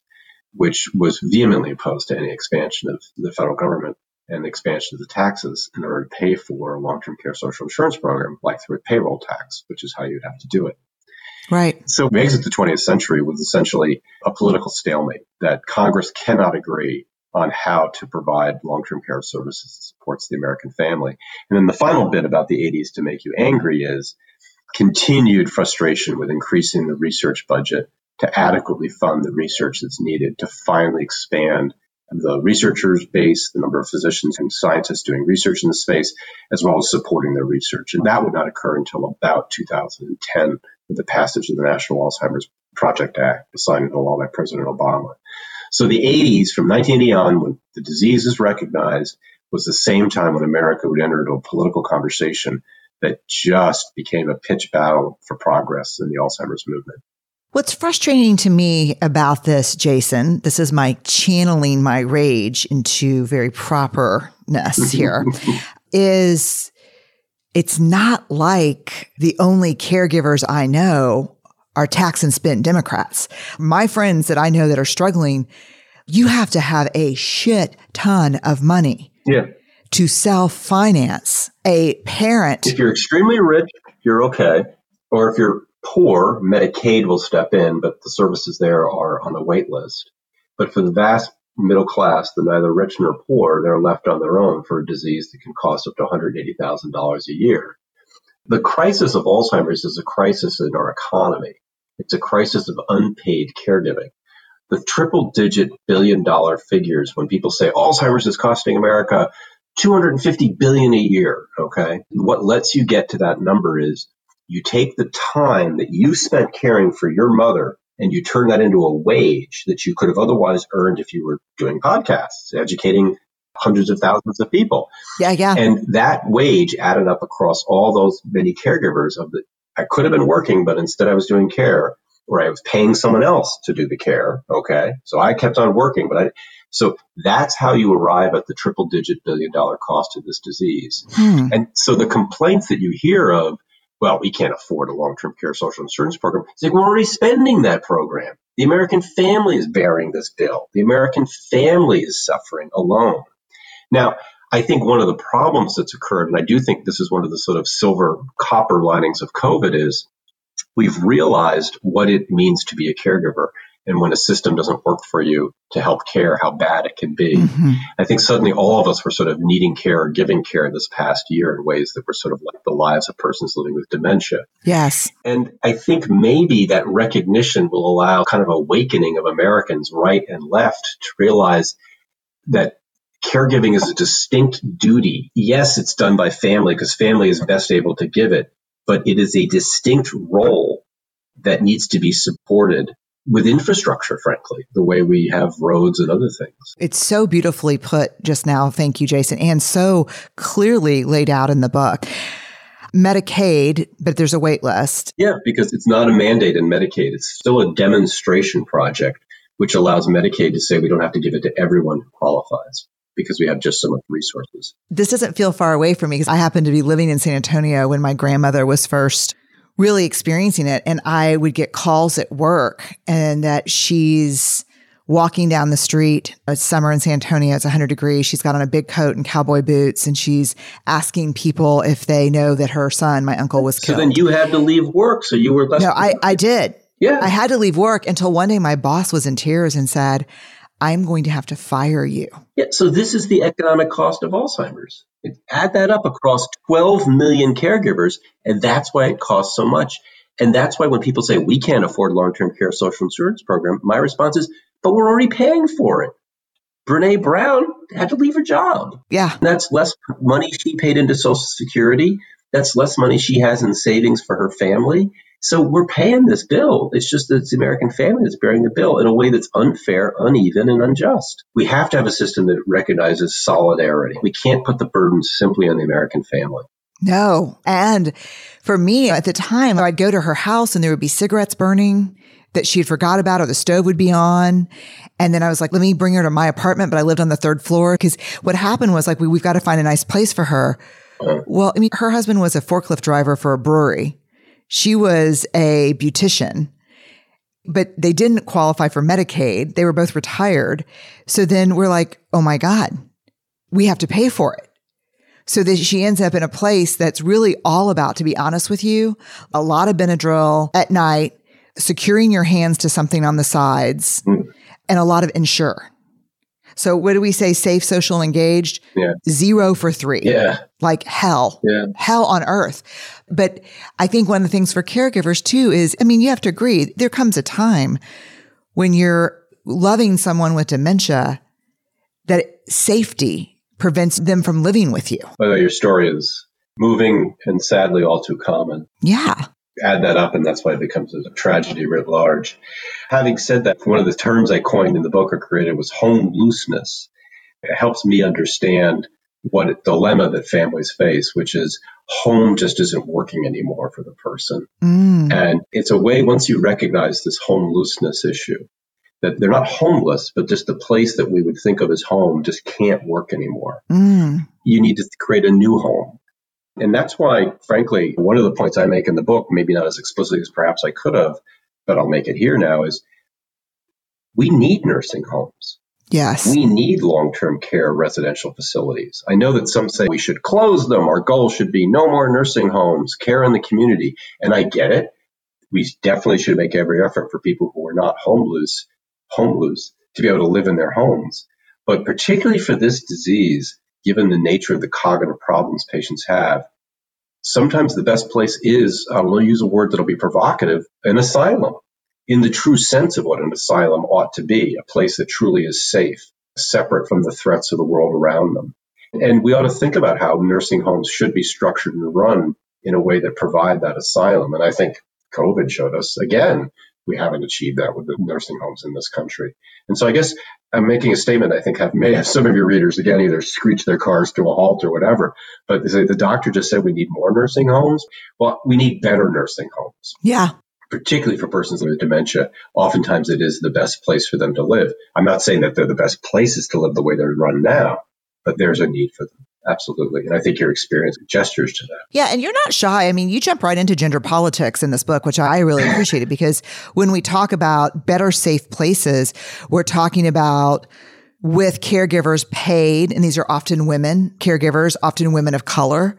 which was vehemently opposed to any expansion of the federal government and the expansion of the taxes in order to pay for a long-term care social insurance program, like through a payroll tax, which is how you'd have to do it. Right. So we exit the 20th century with essentially a political stalemate that Congress cannot agree on how to provide long-term care services that supports the American family. And then the final bit about the 80s to make you angry is continued frustration with increasing the research budget to adequately fund the research that's needed to finally expand the researchers base, the number of physicians and scientists doing research in the space, as well as supporting their research. And that would not occur until about 2010 with the passage of the National Alzheimer's Project Act, signed into law by President Obama. So the 80s, from 1980 on, when the disease is recognized, was the same time when America would enter into a political conversation that just became a pitch battle for progress in the Alzheimer's movement. What's frustrating to me about this, Jason, this is my channeling my rage into very properness [LAUGHS] here, is it's not like the only caregivers I know are tax and spend Democrats. My friends that I know that are struggling, you have to have a shit ton of money. Yeah. To self finance a parent. If you're extremely rich, you're okay. Or if you're poor, Medicaid will step in, but the services there are on a wait list. But for the vast middle class, the neither rich nor poor, they're left on their own for a disease that can cost up to $180,000 a year. The crisis of Alzheimer's is a crisis in our economy. It's a crisis of unpaid caregiving. The triple digit billion dollar figures when people say Alzheimer's is costing America 250 billion a year, okay? What lets you get to that number is you take the time that you spent caring for your mother and you turn that into a wage that you could have otherwise earned if you were doing podcasts, educating hundreds of thousands of people. Yeah, yeah. And that wage added up across all those many caregivers of the I could have been working, but instead I was doing care or I was paying someone else to do the care. Okay. So I kept on working, but I, so that's how you arrive at the triple digit billion dollar cost of this disease. Hmm. And so the complaints that you hear of well, we can't afford a long-term care social insurance program. It's like we're already spending that program. The American family is bearing this bill. The American family is suffering alone. Now, I think one of the problems that's occurred, and I do think this is one of the sort of silver copper linings of COVID is we've realized what it means to be a caregiver and when a system doesn't work for you to help care, how bad it can be. Mm-hmm. I think suddenly all of us were sort of needing care or giving care this past year in ways that were sort of like the lives of persons living with dementia. Yes. And I think maybe that recognition will allow kind of awakening of Americans right and left to realize that caregiving is a distinct duty. Yes, it's done by family because family is best able to give it, but it is a distinct role that needs to be supported with infrastructure, frankly, the way we have roads and other things. It's so beautifully put just now. Thank you, Jason, and so clearly laid out in the book. Medicaid, but there's a wait list. Yeah, because it's not a mandate in Medicaid. It's still a demonstration project, which allows Medicaid to say we don't have to give it to everyone who qualifies because we have just so much resources. This doesn't feel far away from me because I happened to be living in San Antonio when my grandmother was first really experiencing it. And I would get calls at work and that she's walking down the street. It's summer in San Antonio. It's 100 degrees. She's got on a big coat and cowboy boots, and she's asking people if they know that her son, my uncle, was killed. So then you had to leave work. So you were less. No, I, I did. Yeah. I had to leave work until one day my boss was in tears and said, I'm going to have to fire you. Yeah, so this is the economic cost of Alzheimer's. Add that up across 12 million caregivers, and that's why it costs so much. And that's why when people say we can't afford long-term care social insurance program, my response is, but we're already paying for it. Brené Brown had to leave her job. Yeah. That's less money she paid into Social Security. That's less money she has in savings for her family. So we're paying this bill. It's just that it's the American family that's bearing the bill in a way that's unfair, uneven, and unjust. We have to have a system that recognizes solidarity. We can't put the burden simply on the American family. No. And for me at the time, I'd go to her house and there would be cigarettes burning that she had forgot about or the stove would be on. And then I was like, let me bring her to my apartment, but I lived on the third floor because what happened was like, we, we've got to find a nice place for her. Uh-huh. Well, I mean, her husband was a forklift driver for a brewery. She was a beautician, but they didn't qualify for Medicaid. They were both retired. So then we're like, oh my God, we have to pay for it. So that she ends up in a place that's really all about, to be honest with you, a lot of Benadryl at night, securing your hands to something on the sides, mm. and a lot of Ensure. So what do we say? Safe, social, engaged. Yeah. Zero for three. Yeah. Like hell. Yeah. Hell on earth. But I think one of the things for caregivers too is, I mean, you have to agree, there comes a time when you're loving someone with dementia that safety prevents them from living with you. By the way, your story is moving and sadly all too common. Yeah add that up, and that's why it becomes a tragedy writ large. Having said that, one of the terms I coined in the book or created was home looseness. It helps me understand what a dilemma that families face, which is home just isn't working anymore for the person. Mm. And it's a way, once you recognize this home looseness issue, that they're not homeless, but just the place that we would think of as home just can't work anymore. Mm. You need to create a new home. And that's why, frankly, one of the points I make in the book, maybe not as explicitly as perhaps I could have, but I'll make it here now, is we need nursing homes. Yes. We need long term care residential facilities. I know that some say we should close them. Our goal should be no more nursing homes, care in the community. And I get it. We definitely should make every effort for people who are not homeless, homeless. to be able to live in their homes. But particularly for this disease, given the nature of the cognitive problems patients have, sometimes the best place is, uh, I will use a word that'll be provocative, an asylum in the true sense of what an asylum ought to be, a place that truly is safe, separate from the threats of the world around them. And we ought to think about how nursing homes should be structured and run in a way that provide that asylum. And I think COVID showed us again, we haven't achieved that with the nursing homes in this country. And so I guess I'm making a statement I think have, may have some of your readers again either screech their cars to a halt or whatever. But the doctor just said we need more nursing homes. Well, we need better nursing homes. Yeah particularly for persons with dementia, oftentimes it is the best place for them to live. I'm not saying that they're the best places to live the way they're run now, but there's a need for them. Absolutely. And I think your experience gestures to that. Yeah. And you're not shy. I mean, you jump right into gender politics in this book, which I really appreciated because when we talk about better safe places, we're talking about with caregivers paid, and these are often women, caregivers, often women of color,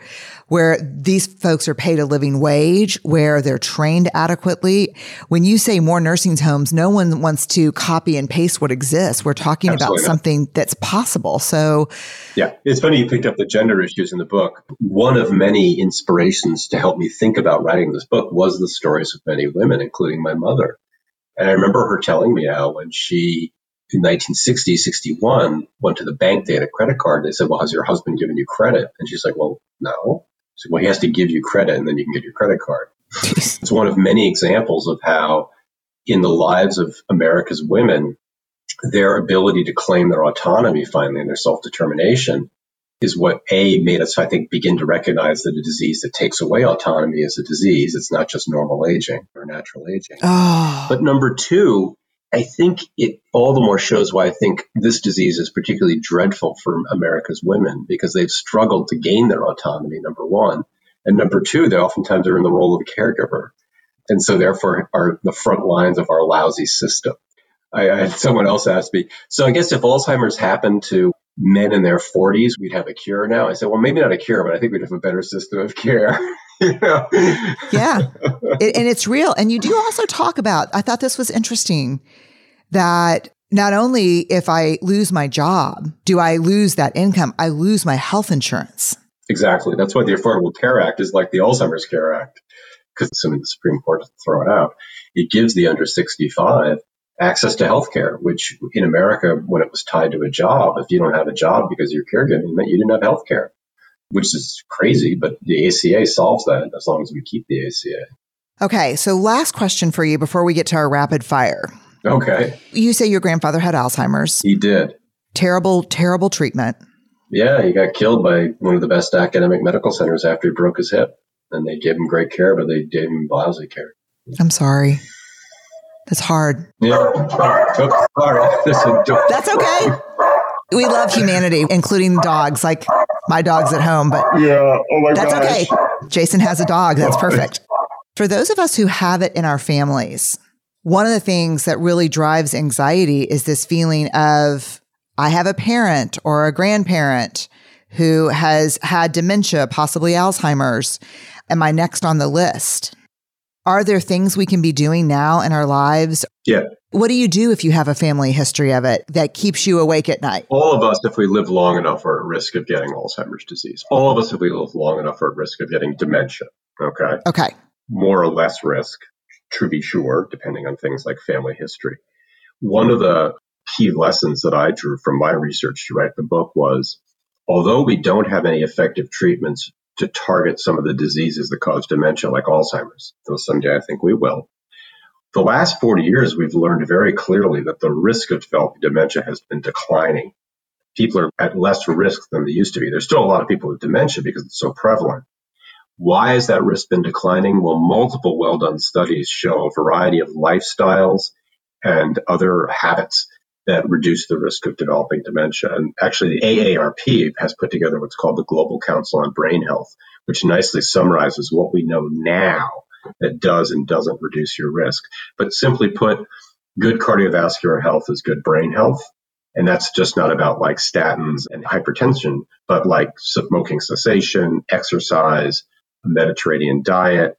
where these folks are paid a living wage, where they're trained adequately. When you say more nursing homes, no one wants to copy and paste what exists. We're talking Absolutely about not. something that's possible. So, yeah, it's funny you picked up the gender issues in the book. One of many inspirations to help me think about writing this book was the stories of many women, including my mother. And I remember her telling me how when she in 1960, 61, went to the bank. They had a credit card. They said, well, has your husband given you credit? And she's like, well, no. So, well, he has to give you credit and then you can get your credit card. it's one of many examples of how in the lives of America's women, their ability to claim their autonomy finally and their self-determination is what A made us, I think, begin to recognize that a disease that takes away autonomy is a disease. It's not just normal aging or natural aging. Oh. But number two, I think it all the more shows why I think this disease is particularly dreadful for America's women because they've struggled to gain their autonomy, number one. And number two, they oftentimes are in the role of a caregiver. And so therefore are the front lines of our lousy system. I, I had someone else ask me, so I guess if Alzheimer's happened to men in their 40s, we'd have a cure now. I said, well, maybe not a cure, but I think we'd have a better system of care. [LAUGHS] [LAUGHS] Yeah, it, and it's real. And you do also talk about, I thought this was interesting that not only if I lose my job, do I lose that income, I lose my health insurance. Exactly. That's why the Affordable Care Act is like the Alzheimer's Care Act, because assuming the Supreme Court to throw it out, it gives the under 65 access to health care, which in America, when it was tied to a job, if you don't have a job because you're caregiving, meant you didn't have health care which is crazy, but the ACA solves that as long as we keep the ACA. Okay, so last question for you before we get to our rapid fire. Okay. You say your grandfather had Alzheimer's. He did. Terrible, terrible treatment. Yeah, he got killed by one of the best academic medical centers after he broke his hip. And they gave him great care, but they gave him lousy care. I'm sorry. That's hard. Yeah. Sorry. That's okay. We love humanity, including dogs. Like my dog's at home, but yeah, oh my that's gosh. okay. Jason has a dog. That's oh. perfect. For those of us who have it in our families, one of the things that really drives anxiety is this feeling of I have a parent or a grandparent who has had dementia, possibly Alzheimer's. Am I next on the list? Are there things we can be doing now in our lives? Yeah. What do you do if you have a family history of it that keeps you awake at night? All of us, if we live long enough, are at risk of getting Alzheimer's disease. All of us, if we live long enough, are at risk of getting dementia. Okay. Okay. More or less risk, to be sure, depending on things like family history. One of the key lessons that I drew from my research to write the book was although we don't have any effective treatments to target some of the diseases that cause dementia, like Alzheimer's, though someday I think we will, the last 40 years, we've learned very clearly that the risk of developing dementia has been declining. People are at less risk than they used to be. There's still a lot of people with dementia because it's so prevalent. Why has that risk been declining? Well, multiple well done studies show a variety of lifestyles and other habits that reduce the risk of developing dementia. And actually, the AARP has put together what's called the Global Council on Brain Health, which nicely summarizes what we know now that does and doesn't reduce your risk. But simply put, good cardiovascular health is good brain health. And that's just not about like statins and hypertension, but like smoking cessation, exercise, Mediterranean diet.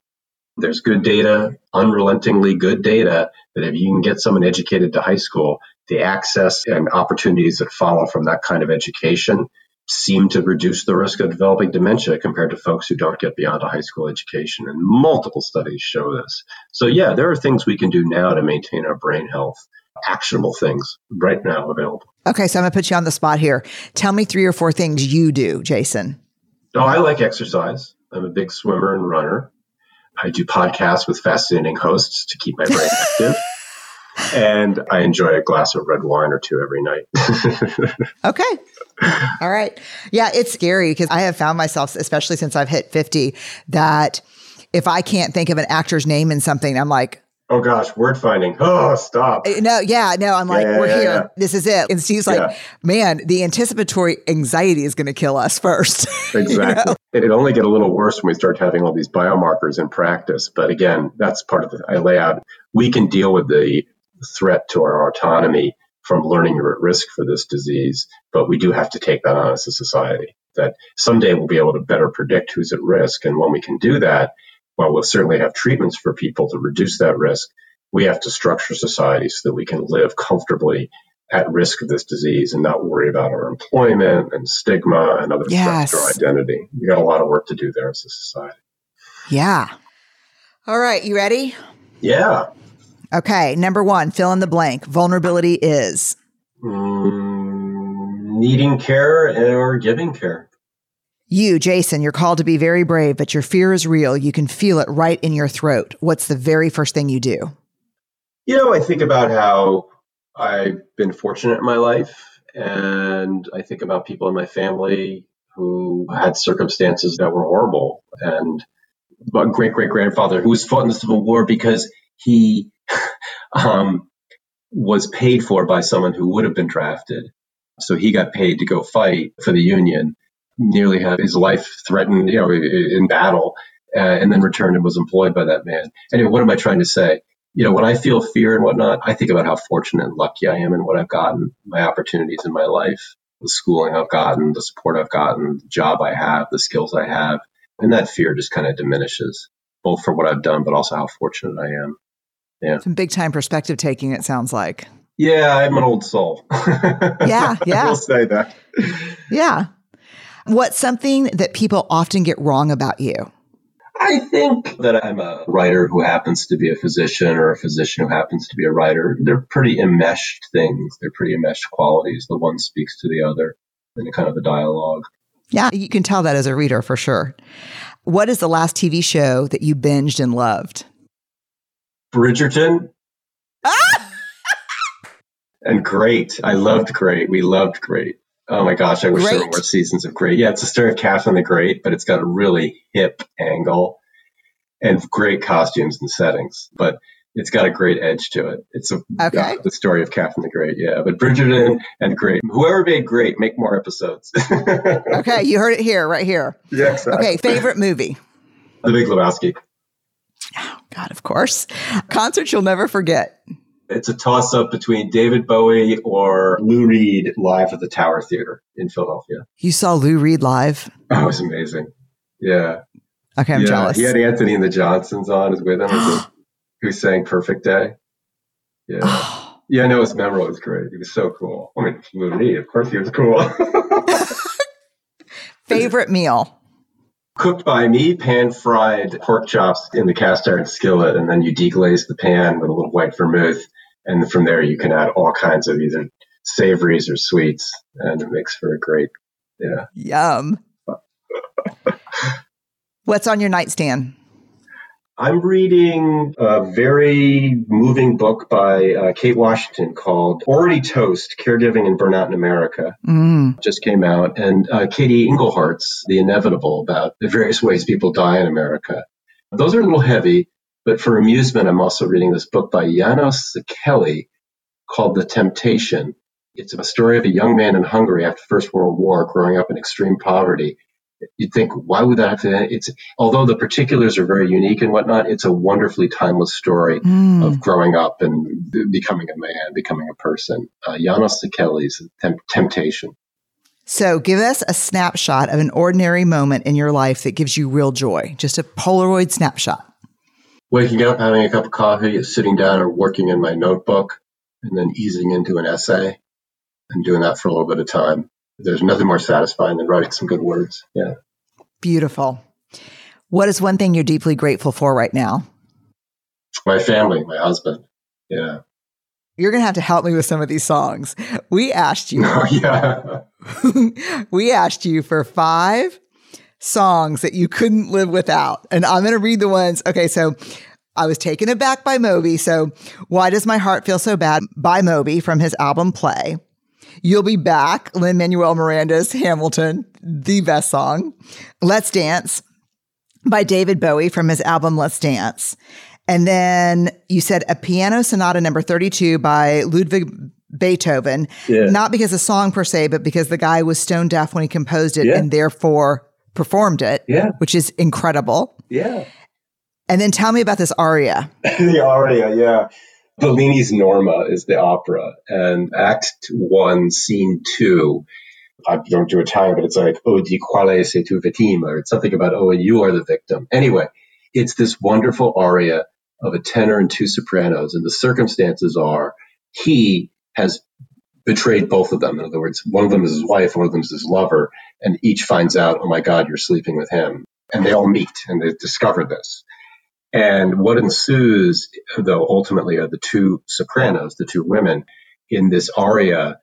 There's good data, unrelentingly good data that if you can get someone educated to high school, the access and opportunities that follow from that kind of education seem to reduce the risk of developing dementia compared to folks who don't get beyond a high school education. And multiple studies show this. So, yeah, there are things we can do now to maintain our brain health, actionable things right now available. Okay, so I'm going to put you on the spot here. Tell me three or four things you do, Jason. Oh, I like exercise. I'm a big swimmer and runner. I do podcasts with fascinating hosts to keep my brain active [LAUGHS] and I enjoy a glass of red wine or two every night. [LAUGHS] okay. All right. Yeah, it's scary because I have found myself, especially since I've hit 50, that if I can't think of an actor's name in something, I'm like, Oh gosh, word finding. Oh, stop. Uh, no, yeah, no, I'm like, yeah, we're yeah, here. Yeah. This is it. And Steve's like, man, the anticipatory anxiety is going to kill us first. Exactly. [LAUGHS] you know? It only get a little worse when we start having all these biomarkers in practice. But again, that's part of the, I lay out. We can deal with the threat to our autonomy from learning you're at risk for this disease, but we do have to take that on as a society. That someday we'll be able to better predict who's at risk. And when we can do that, while we'll certainly have treatments for people to reduce that risk, we have to structure society so that we can live comfortably at risk of this disease and not worry about our employment and stigma and other yes. threats to our identity. We got a lot of work to do there as a society. Yeah. All right, you ready? Yeah. Okay, number one, fill in the blank. Vulnerability is mm, needing care or giving care. You, Jason, you're called to be very brave, but your fear is real. You can feel it right in your throat. What's the very first thing you do? You know, I think about how I've been fortunate in my life, and I think about people in my family who had circumstances that were horrible. And my great great grandfather who was fought in the Civil War because he um, was paid for by someone who would have been drafted. So he got paid to go fight for the Union, nearly had his life threatened, you know, in battle, uh, and then returned and was employed by that man. Anyway, what am I trying to say? You know, when I feel fear and whatnot, I think about how fortunate and lucky I am and what I've gotten, my opportunities in my life, the schooling I've gotten, the support I've gotten, the job I have, the skills I have. And that fear just kind of diminishes, both for what I've done, but also how fortunate I am. Yeah. Some big time perspective taking, it sounds like. Yeah, I'm an old soul. [LAUGHS] yeah, yeah. I'll say that. Yeah. What's something that people often get wrong about you? I think that I'm a writer who happens to be a physician or a physician who happens to be a writer. They're pretty enmeshed things. They're pretty enmeshed qualities. The one speaks to the other in a kind of a dialogue. Yeah, you can tell that as a reader for sure. What is the last TV show that you binged and loved? Bridgerton. [LAUGHS] and Great. I loved Great. We loved Great. Oh my gosh, I wish Great. there were more seasons of Great. Yeah, it's a story of Catherine the Great, but it's got a really hip angle and great costumes and settings. But it's got a great edge to it. It's a okay. uh, the story of Catherine the Great, yeah. But Bridgerton and Great, whoever made Great, make more episodes. [LAUGHS] okay, you heard it here, right here. Yeah, exactly. Okay, favorite movie. The Big Lebowski. Oh, [GASPS] God, of course. Concerts you'll never forget. It's a toss up between David Bowie or Lou Reed live at the Tower Theater in Philadelphia. You saw Lou Reed live? Oh, that was amazing. Yeah. Okay, I'm yeah, jealous. He had Antony and the Johnsons on with him, [GASPS] who sang Perfect Day. Yeah. [GASPS] Yeah, I know it's memorable. It was great. He was so cool. I mean, Lou Reed, of course he was cool. [LAUGHS] [LAUGHS] Favorite meal? Cooked by me, pan fried pork chops in the cast iron skillet, and then you deglaze the pan with a little white vermouth. And from there, you can add all kinds of either savories or sweets, and it makes for a great, yeah. Yum. [LAUGHS] What's on your nightstand? I'm reading a very moving book by uh, Kate Washington called Already Toast Caregiving and Burnout in America. Mm. Just came out. And uh, Katie Engelhart's The Inevitable about the various ways people die in America. Those are a little heavy, but for amusement, I'm also reading this book by Janos Szekely called The Temptation. It's a story of a young man in Hungary after the First World War growing up in extreme poverty you'd think, why would that have to? It's although the particulars are very unique and whatnot, it's a wonderfully timeless story mm. of growing up and becoming a man, becoming a person. Uh, Janos temp- temptation. So, give us a snapshot of an ordinary moment in your life that gives you real joy. Just a Polaroid snapshot. Waking up, having a cup of coffee, sitting down, or working in my notebook, and then easing into an essay and doing that for a little bit of time. There's nothing more satisfying than writing some good words. Yeah. Beautiful. What is one thing you're deeply grateful for right now? My family, my husband. Yeah. You're going to have to help me with some of these songs. We asked you. [LAUGHS] Oh, yeah. [LAUGHS] we asked you for five songs that you couldn't live without. And I'm going to read the ones. Okay. So I was taken aback by Moby. So Why Does My Heart Feel So Bad by Moby from his album Play. You'll Be Back, Lin Manuel Miranda's Hamilton, the best song. Let's Dance by David Bowie from his album Let's Dance. And then you said a piano sonata number 32 by Ludwig Beethoven, yeah. not because a song per se, but because the guy was stone deaf when he composed it yeah. and therefore performed it, yeah. which is incredible. Yeah. And then tell me about this aria. [LAUGHS] the aria, yeah. Bellini's Norma is the opera, and Act One, Scene Two. I don't do Italian, but it's like "Oh di quale sei tu vittima," or it's something about "Oh, and you are the victim." Anyway, it's this wonderful aria of a tenor and two sopranos, and the circumstances are he has betrayed both of them. In other words, one of them is his wife, one of them is his lover, and each finds out, "Oh my God, you're sleeping with him," and they all meet and they discover this. And what ensues, though, ultimately are the two sopranos, the two women in this aria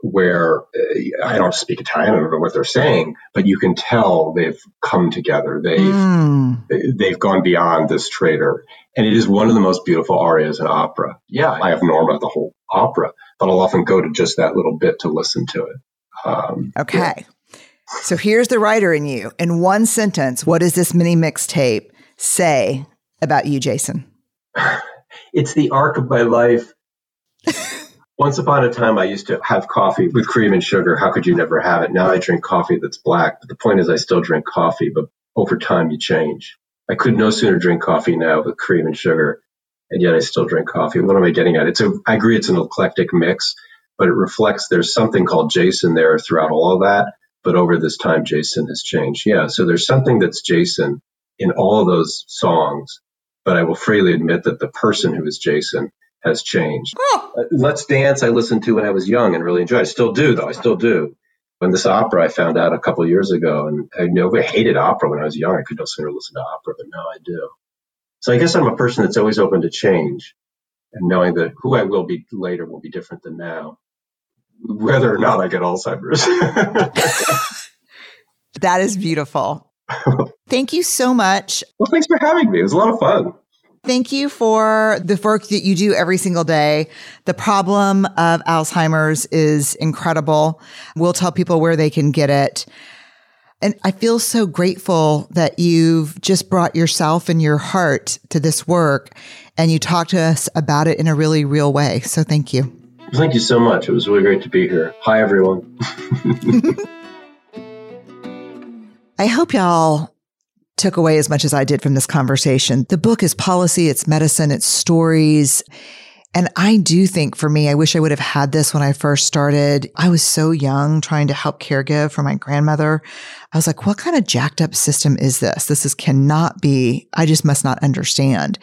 where uh, I don't speak Italian, I don't know what they're saying, but you can tell they've come together. They've mm. they've gone beyond this traitor, and it is one of the most beautiful arias in opera. Yeah, I have Norma the whole opera, but I'll often go to just that little bit to listen to it. Um, okay. Yeah. So here's the writer in you. In one sentence, what does this mini mixtape say about you, Jason? [LAUGHS] It's the arc of my life. [LAUGHS] Once upon a time, I used to have coffee with cream and sugar. How could you never have it? Now I drink coffee that's black. But the point is, I still drink coffee, but over time, you change. I could no sooner drink coffee now with cream and sugar, and yet I still drink coffee. What am I getting at? It's a, I agree it's an eclectic mix, but it reflects there's something called Jason there throughout all of that. But over this time, Jason has changed. Yeah. So there's something that's Jason in all of those songs but I will freely admit that the person who is Jason has changed. Oh. Uh, Let's Dance, I listened to when I was young and really enjoyed. I still do, though. I still do. When this opera I found out a couple years ago, and I never hated opera when I was young. I could no sooner listen to opera, but now I do. So I guess I'm a person that's always open to change, and knowing that who I will be later will be different than now, whether or not I get Alzheimer's. [LAUGHS] that is beautiful. [LAUGHS] Thank you so much. Well, thanks for having me. It was a lot of fun. Thank you for the work that you do every single day. The problem of Alzheimer's is incredible. We'll tell people where they can get it. And I feel so grateful that you've just brought yourself and your heart to this work and you talk to us about it in a really real way. So thank you. Thank you so much. It was really great to be here. Hi, everyone. [LAUGHS] I hope y'all took away as much as I did from this conversation. The book is policy, it's medicine, it's stories. And I do think for me, I wish I would have had this when I first started. I was so young trying to help caregive for my grandmother. I was like, what kind of jacked up system is this? This is cannot be, I just must not understand.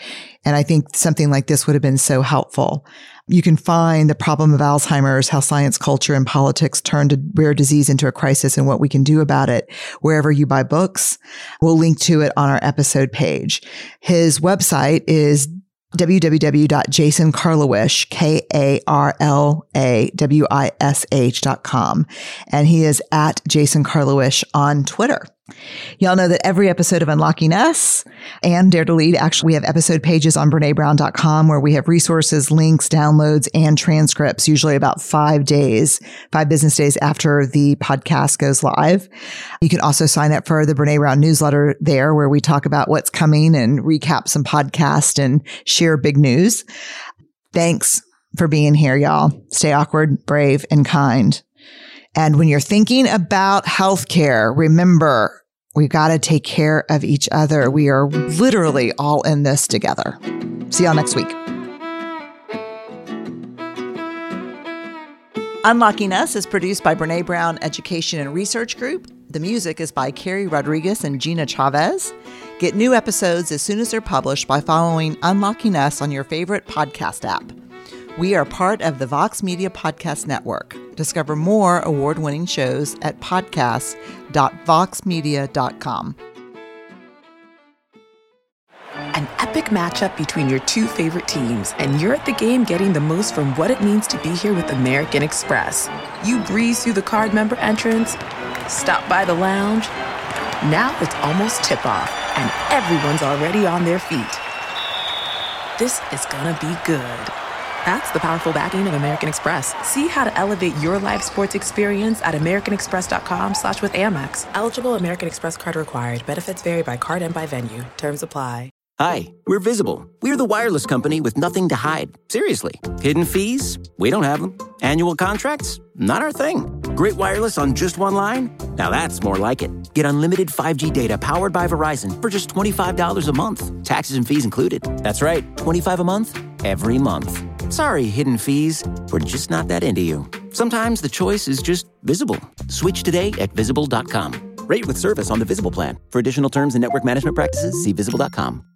And I think something like this would have been so helpful. You can find the problem of Alzheimer's, how science, culture, and politics turned a rare disease into a crisis and what we can do about it wherever you buy books. We'll link to it on our episode page. His website is www.jasonkarlawish, K-A-R-L-A-W-I-S-H dot com. And he is at Jason Karlawish on Twitter. Y'all know that every episode of Unlocking Us and Dare to Lead, actually, we have episode pages on BreneBrown.com where we have resources, links, downloads, and transcripts, usually about five days, five business days after the podcast goes live. You can also sign up for the Brené Brown newsletter there where we talk about what's coming and recap some podcast and share big news. Thanks for being here, y'all. Stay awkward, brave, and kind. And when you're thinking about healthcare, remember, we've got to take care of each other. We are literally all in this together. See y'all next week. Unlocking Us is produced by Brené Brown Education and Research Group. The music is by Carrie Rodriguez and Gina Chavez. Get new episodes as soon as they're published by following Unlocking Us on your favorite podcast app. We are part of the Vox Media Podcast Network. Discover more award winning shows at podcast.voxmedia.com. An epic matchup between your two favorite teams, and you're at the game getting the most from what it means to be here with American Express. You breeze through the card member entrance, stop by the lounge. Now it's almost tip off, and everyone's already on their feet. This is gonna be good. That's the powerful backing of American Express. See how to elevate your live sports experience at americanexpress.com slash with Amex. Eligible American Express card required. Benefits vary by card and by venue. Terms apply. Hi, we're Visible. We're the wireless company with nothing to hide. Seriously. Hidden fees? We don't have them. Annual contracts? Not our thing. Great wireless on just one line? Now that's more like it. Get unlimited 5G data powered by Verizon for just $25 a month. Taxes and fees included. That's right, 25 a month every month. Sorry, hidden fees. We're just not that into you. Sometimes the choice is just visible. Switch today at visible.com. Rate with service on the Visible plan. For additional terms and network management practices, see visible.com.